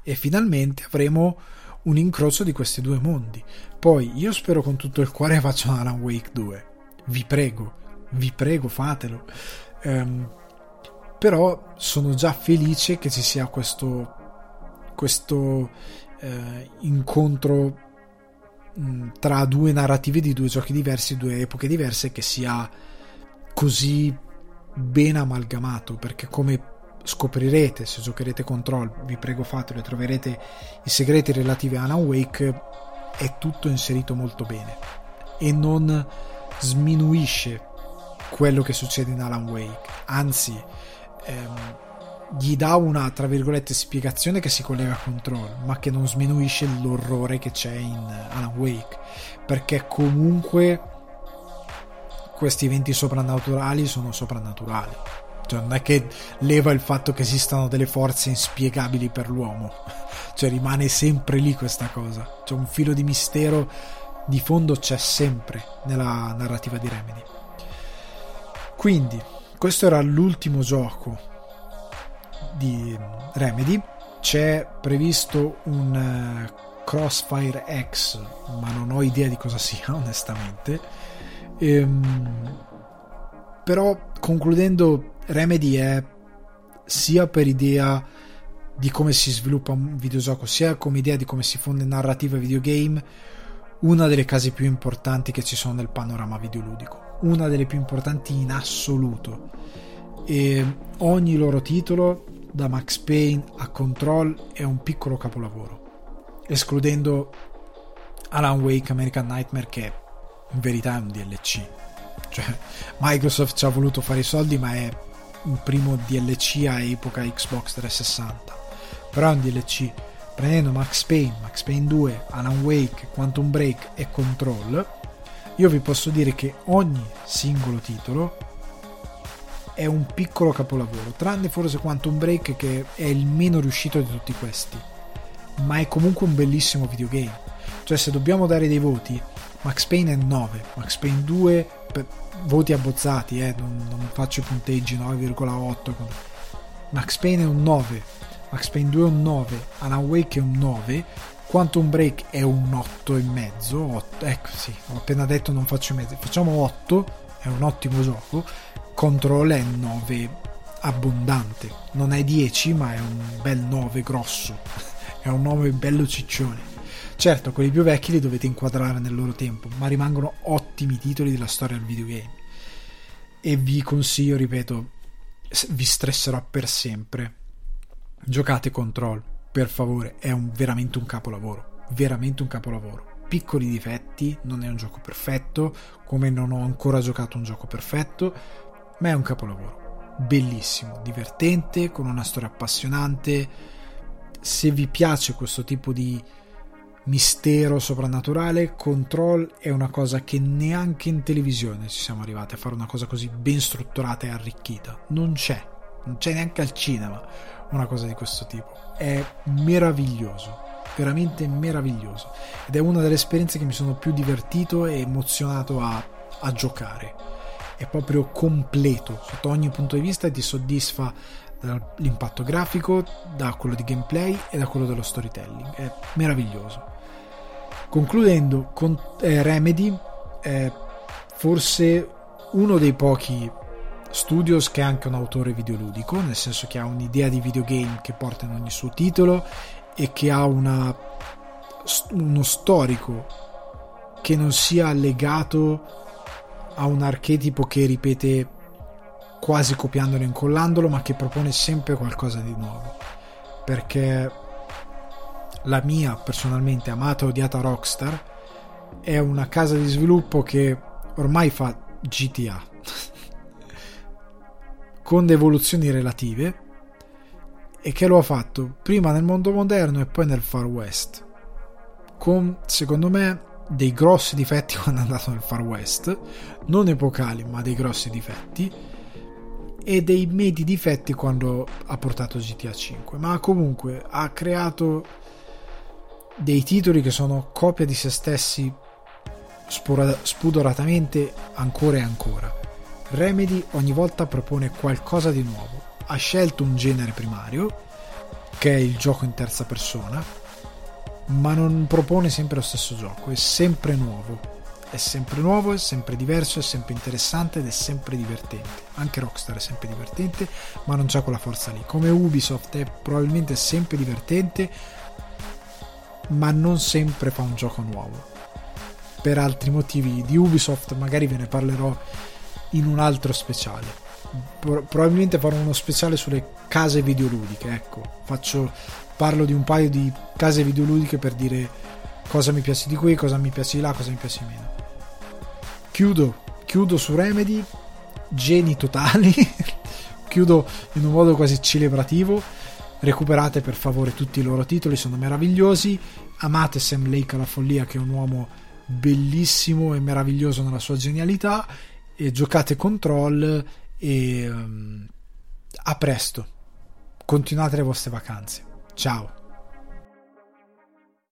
E finalmente avremo un incrocio di questi due mondi. Poi io spero con tutto il cuore facciano Alan Wake 2 vi prego vi prego fatelo. Um, però sono già felice che ci sia questo, questo eh, incontro mh, mm, tra due narrative di due giochi diversi, due epoche diverse, che sia così ben amalgamato, perché come scoprirete se giocherete Control, vi prego fatelo e troverete i segreti relativi a Alan Wake, è tutto inserito molto bene e non sminuisce quello che succede in Alan Wake, anzi ehm, gli dà una tra virgolette spiegazione che si collega a Control, ma che non sminuisce l'orrore che c'è in Alan Wake, perché comunque questi eventi soprannaturali sono soprannaturali. Cioè, non è che leva il fatto che esistano delle forze inspiegabili per l'uomo, cioè rimane sempre lì questa cosa. C'è un filo di mistero di fondo c'è sempre nella narrativa di Remedy. Quindi, questo era l'ultimo gioco di Remedy. C'è previsto un eh, Crossfire X, ma non ho idea di cosa sia, onestamente. Ehm, però concludendo, Remedy è sia per idea di come si sviluppa un videogioco, sia come idea di come si fonde narrativa videogame, una delle case più importanti che ci sono nel panorama videoludico una delle più importanti in assoluto. e ogni loro titolo, da Max Payne a Control, è un piccolo capolavoro, escludendo Alan Wake American Nightmare che in verità è un DLC. Cioè, Microsoft ci ha voluto fare i soldi, ma è un primo DLC a epoca Xbox 360. Però è un DLC. Prendendo Max Payne, Max Payne 2, Alan Wake, Quantum Break e Control, io vi posso dire che ogni singolo titolo è un piccolo capolavoro, tranne forse Quantum Break che è il meno riuscito di tutti questi, ma è comunque un bellissimo videogame. Cioè se dobbiamo dare dei voti, Max Payne è 9, Max Payne 2 voti abbozzati, eh, non, non, faccio punteggi 9,8. Max Payne è un 9, Max Payne 2 è un 9, Alan Wake è un 9, Quantum Break è un 8 e mezzo, 8, ecco sì, ho appena detto non faccio i mezzi, facciamo 8, è un ottimo gioco, Control è un 9 abbondante, non è 10 ma è un bel 9 grosso, è un 9 bello ciccione. Certo, quelli più vecchi li dovete inquadrare nel loro tempo, ma rimangono ottimi titoli della storia del videogame. E vi consiglio, ripeto, vi stresserò per sempre. Giocate Control, per favore, è un, veramente un capolavoro. Veramente un capolavoro. Piccoli difetti, non è un gioco perfetto, come non ho ancora giocato un gioco perfetto, ma è un capolavoro. Bellissimo, divertente, con una storia appassionante. Se vi piace questo tipo di mistero soprannaturale, control è una cosa che neanche in televisione ci siamo arrivati a fare una cosa così ben strutturata e arricchita. Non c'è, non c'è neanche al cinema una cosa di questo tipo. È meraviglioso, veramente meraviglioso. Ed è una delle esperienze che mi sono più divertito e emozionato a, a giocare. È proprio completo sotto ogni punto di vista e ti soddisfa dall'impatto grafico, da quello di gameplay e da quello dello storytelling. È meraviglioso. Concludendo, con eh, Remedy è forse uno dei pochi studios che è anche un autore videoludico, nel senso che ha un'idea di videogame che porta in ogni suo titolo e che ha una, uno storico che non sia legato a un archetipo che ripete quasi copiandolo e incollandolo, ma che propone sempre qualcosa di nuovo. Perché la mia personalmente amata e odiata Rockstar è una casa di sviluppo che ormai fa GTA con evoluzioni relative e che lo ha fatto prima nel mondo moderno e poi nel Far West con secondo me dei grossi difetti quando è andato nel Far West non epocali ma dei grossi difetti e dei medi difetti quando ha portato GTA 5 ma comunque ha creato dei titoli che sono copia di se stessi spudoratamente ancora e ancora. Remedy ogni volta propone qualcosa di nuovo. Ha scelto un genere primario, che è il gioco in terza persona, ma non propone sempre lo stesso gioco, è sempre nuovo. È sempre nuovo, è sempre diverso, è sempre interessante ed è sempre divertente. Anche Rockstar è sempre divertente, ma non c'ha quella forza lì. Come Ubisoft è probabilmente sempre divertente, ma non sempre fa un gioco nuovo. Per altri motivi di Ubisoft magari ve ne parlerò in un altro speciale. Probabilmente farò uno speciale sulle case videoludiche, ecco, faccio, parlo di un paio di case videoludiche per dire cosa mi piace di qui, cosa mi piace di là, cosa mi piace di meno. Chiudo, chiudo su Remedy, geni totali, chiudo in un modo quasi celebrativo recuperate per favore tutti i loro titoli, sono meravigliosi. Amate Sam Lake alla follia, che è un uomo bellissimo e meraviglioso nella sua genialità. E giocate Control e um, a presto. Continuate le vostre vacanze. Ciao.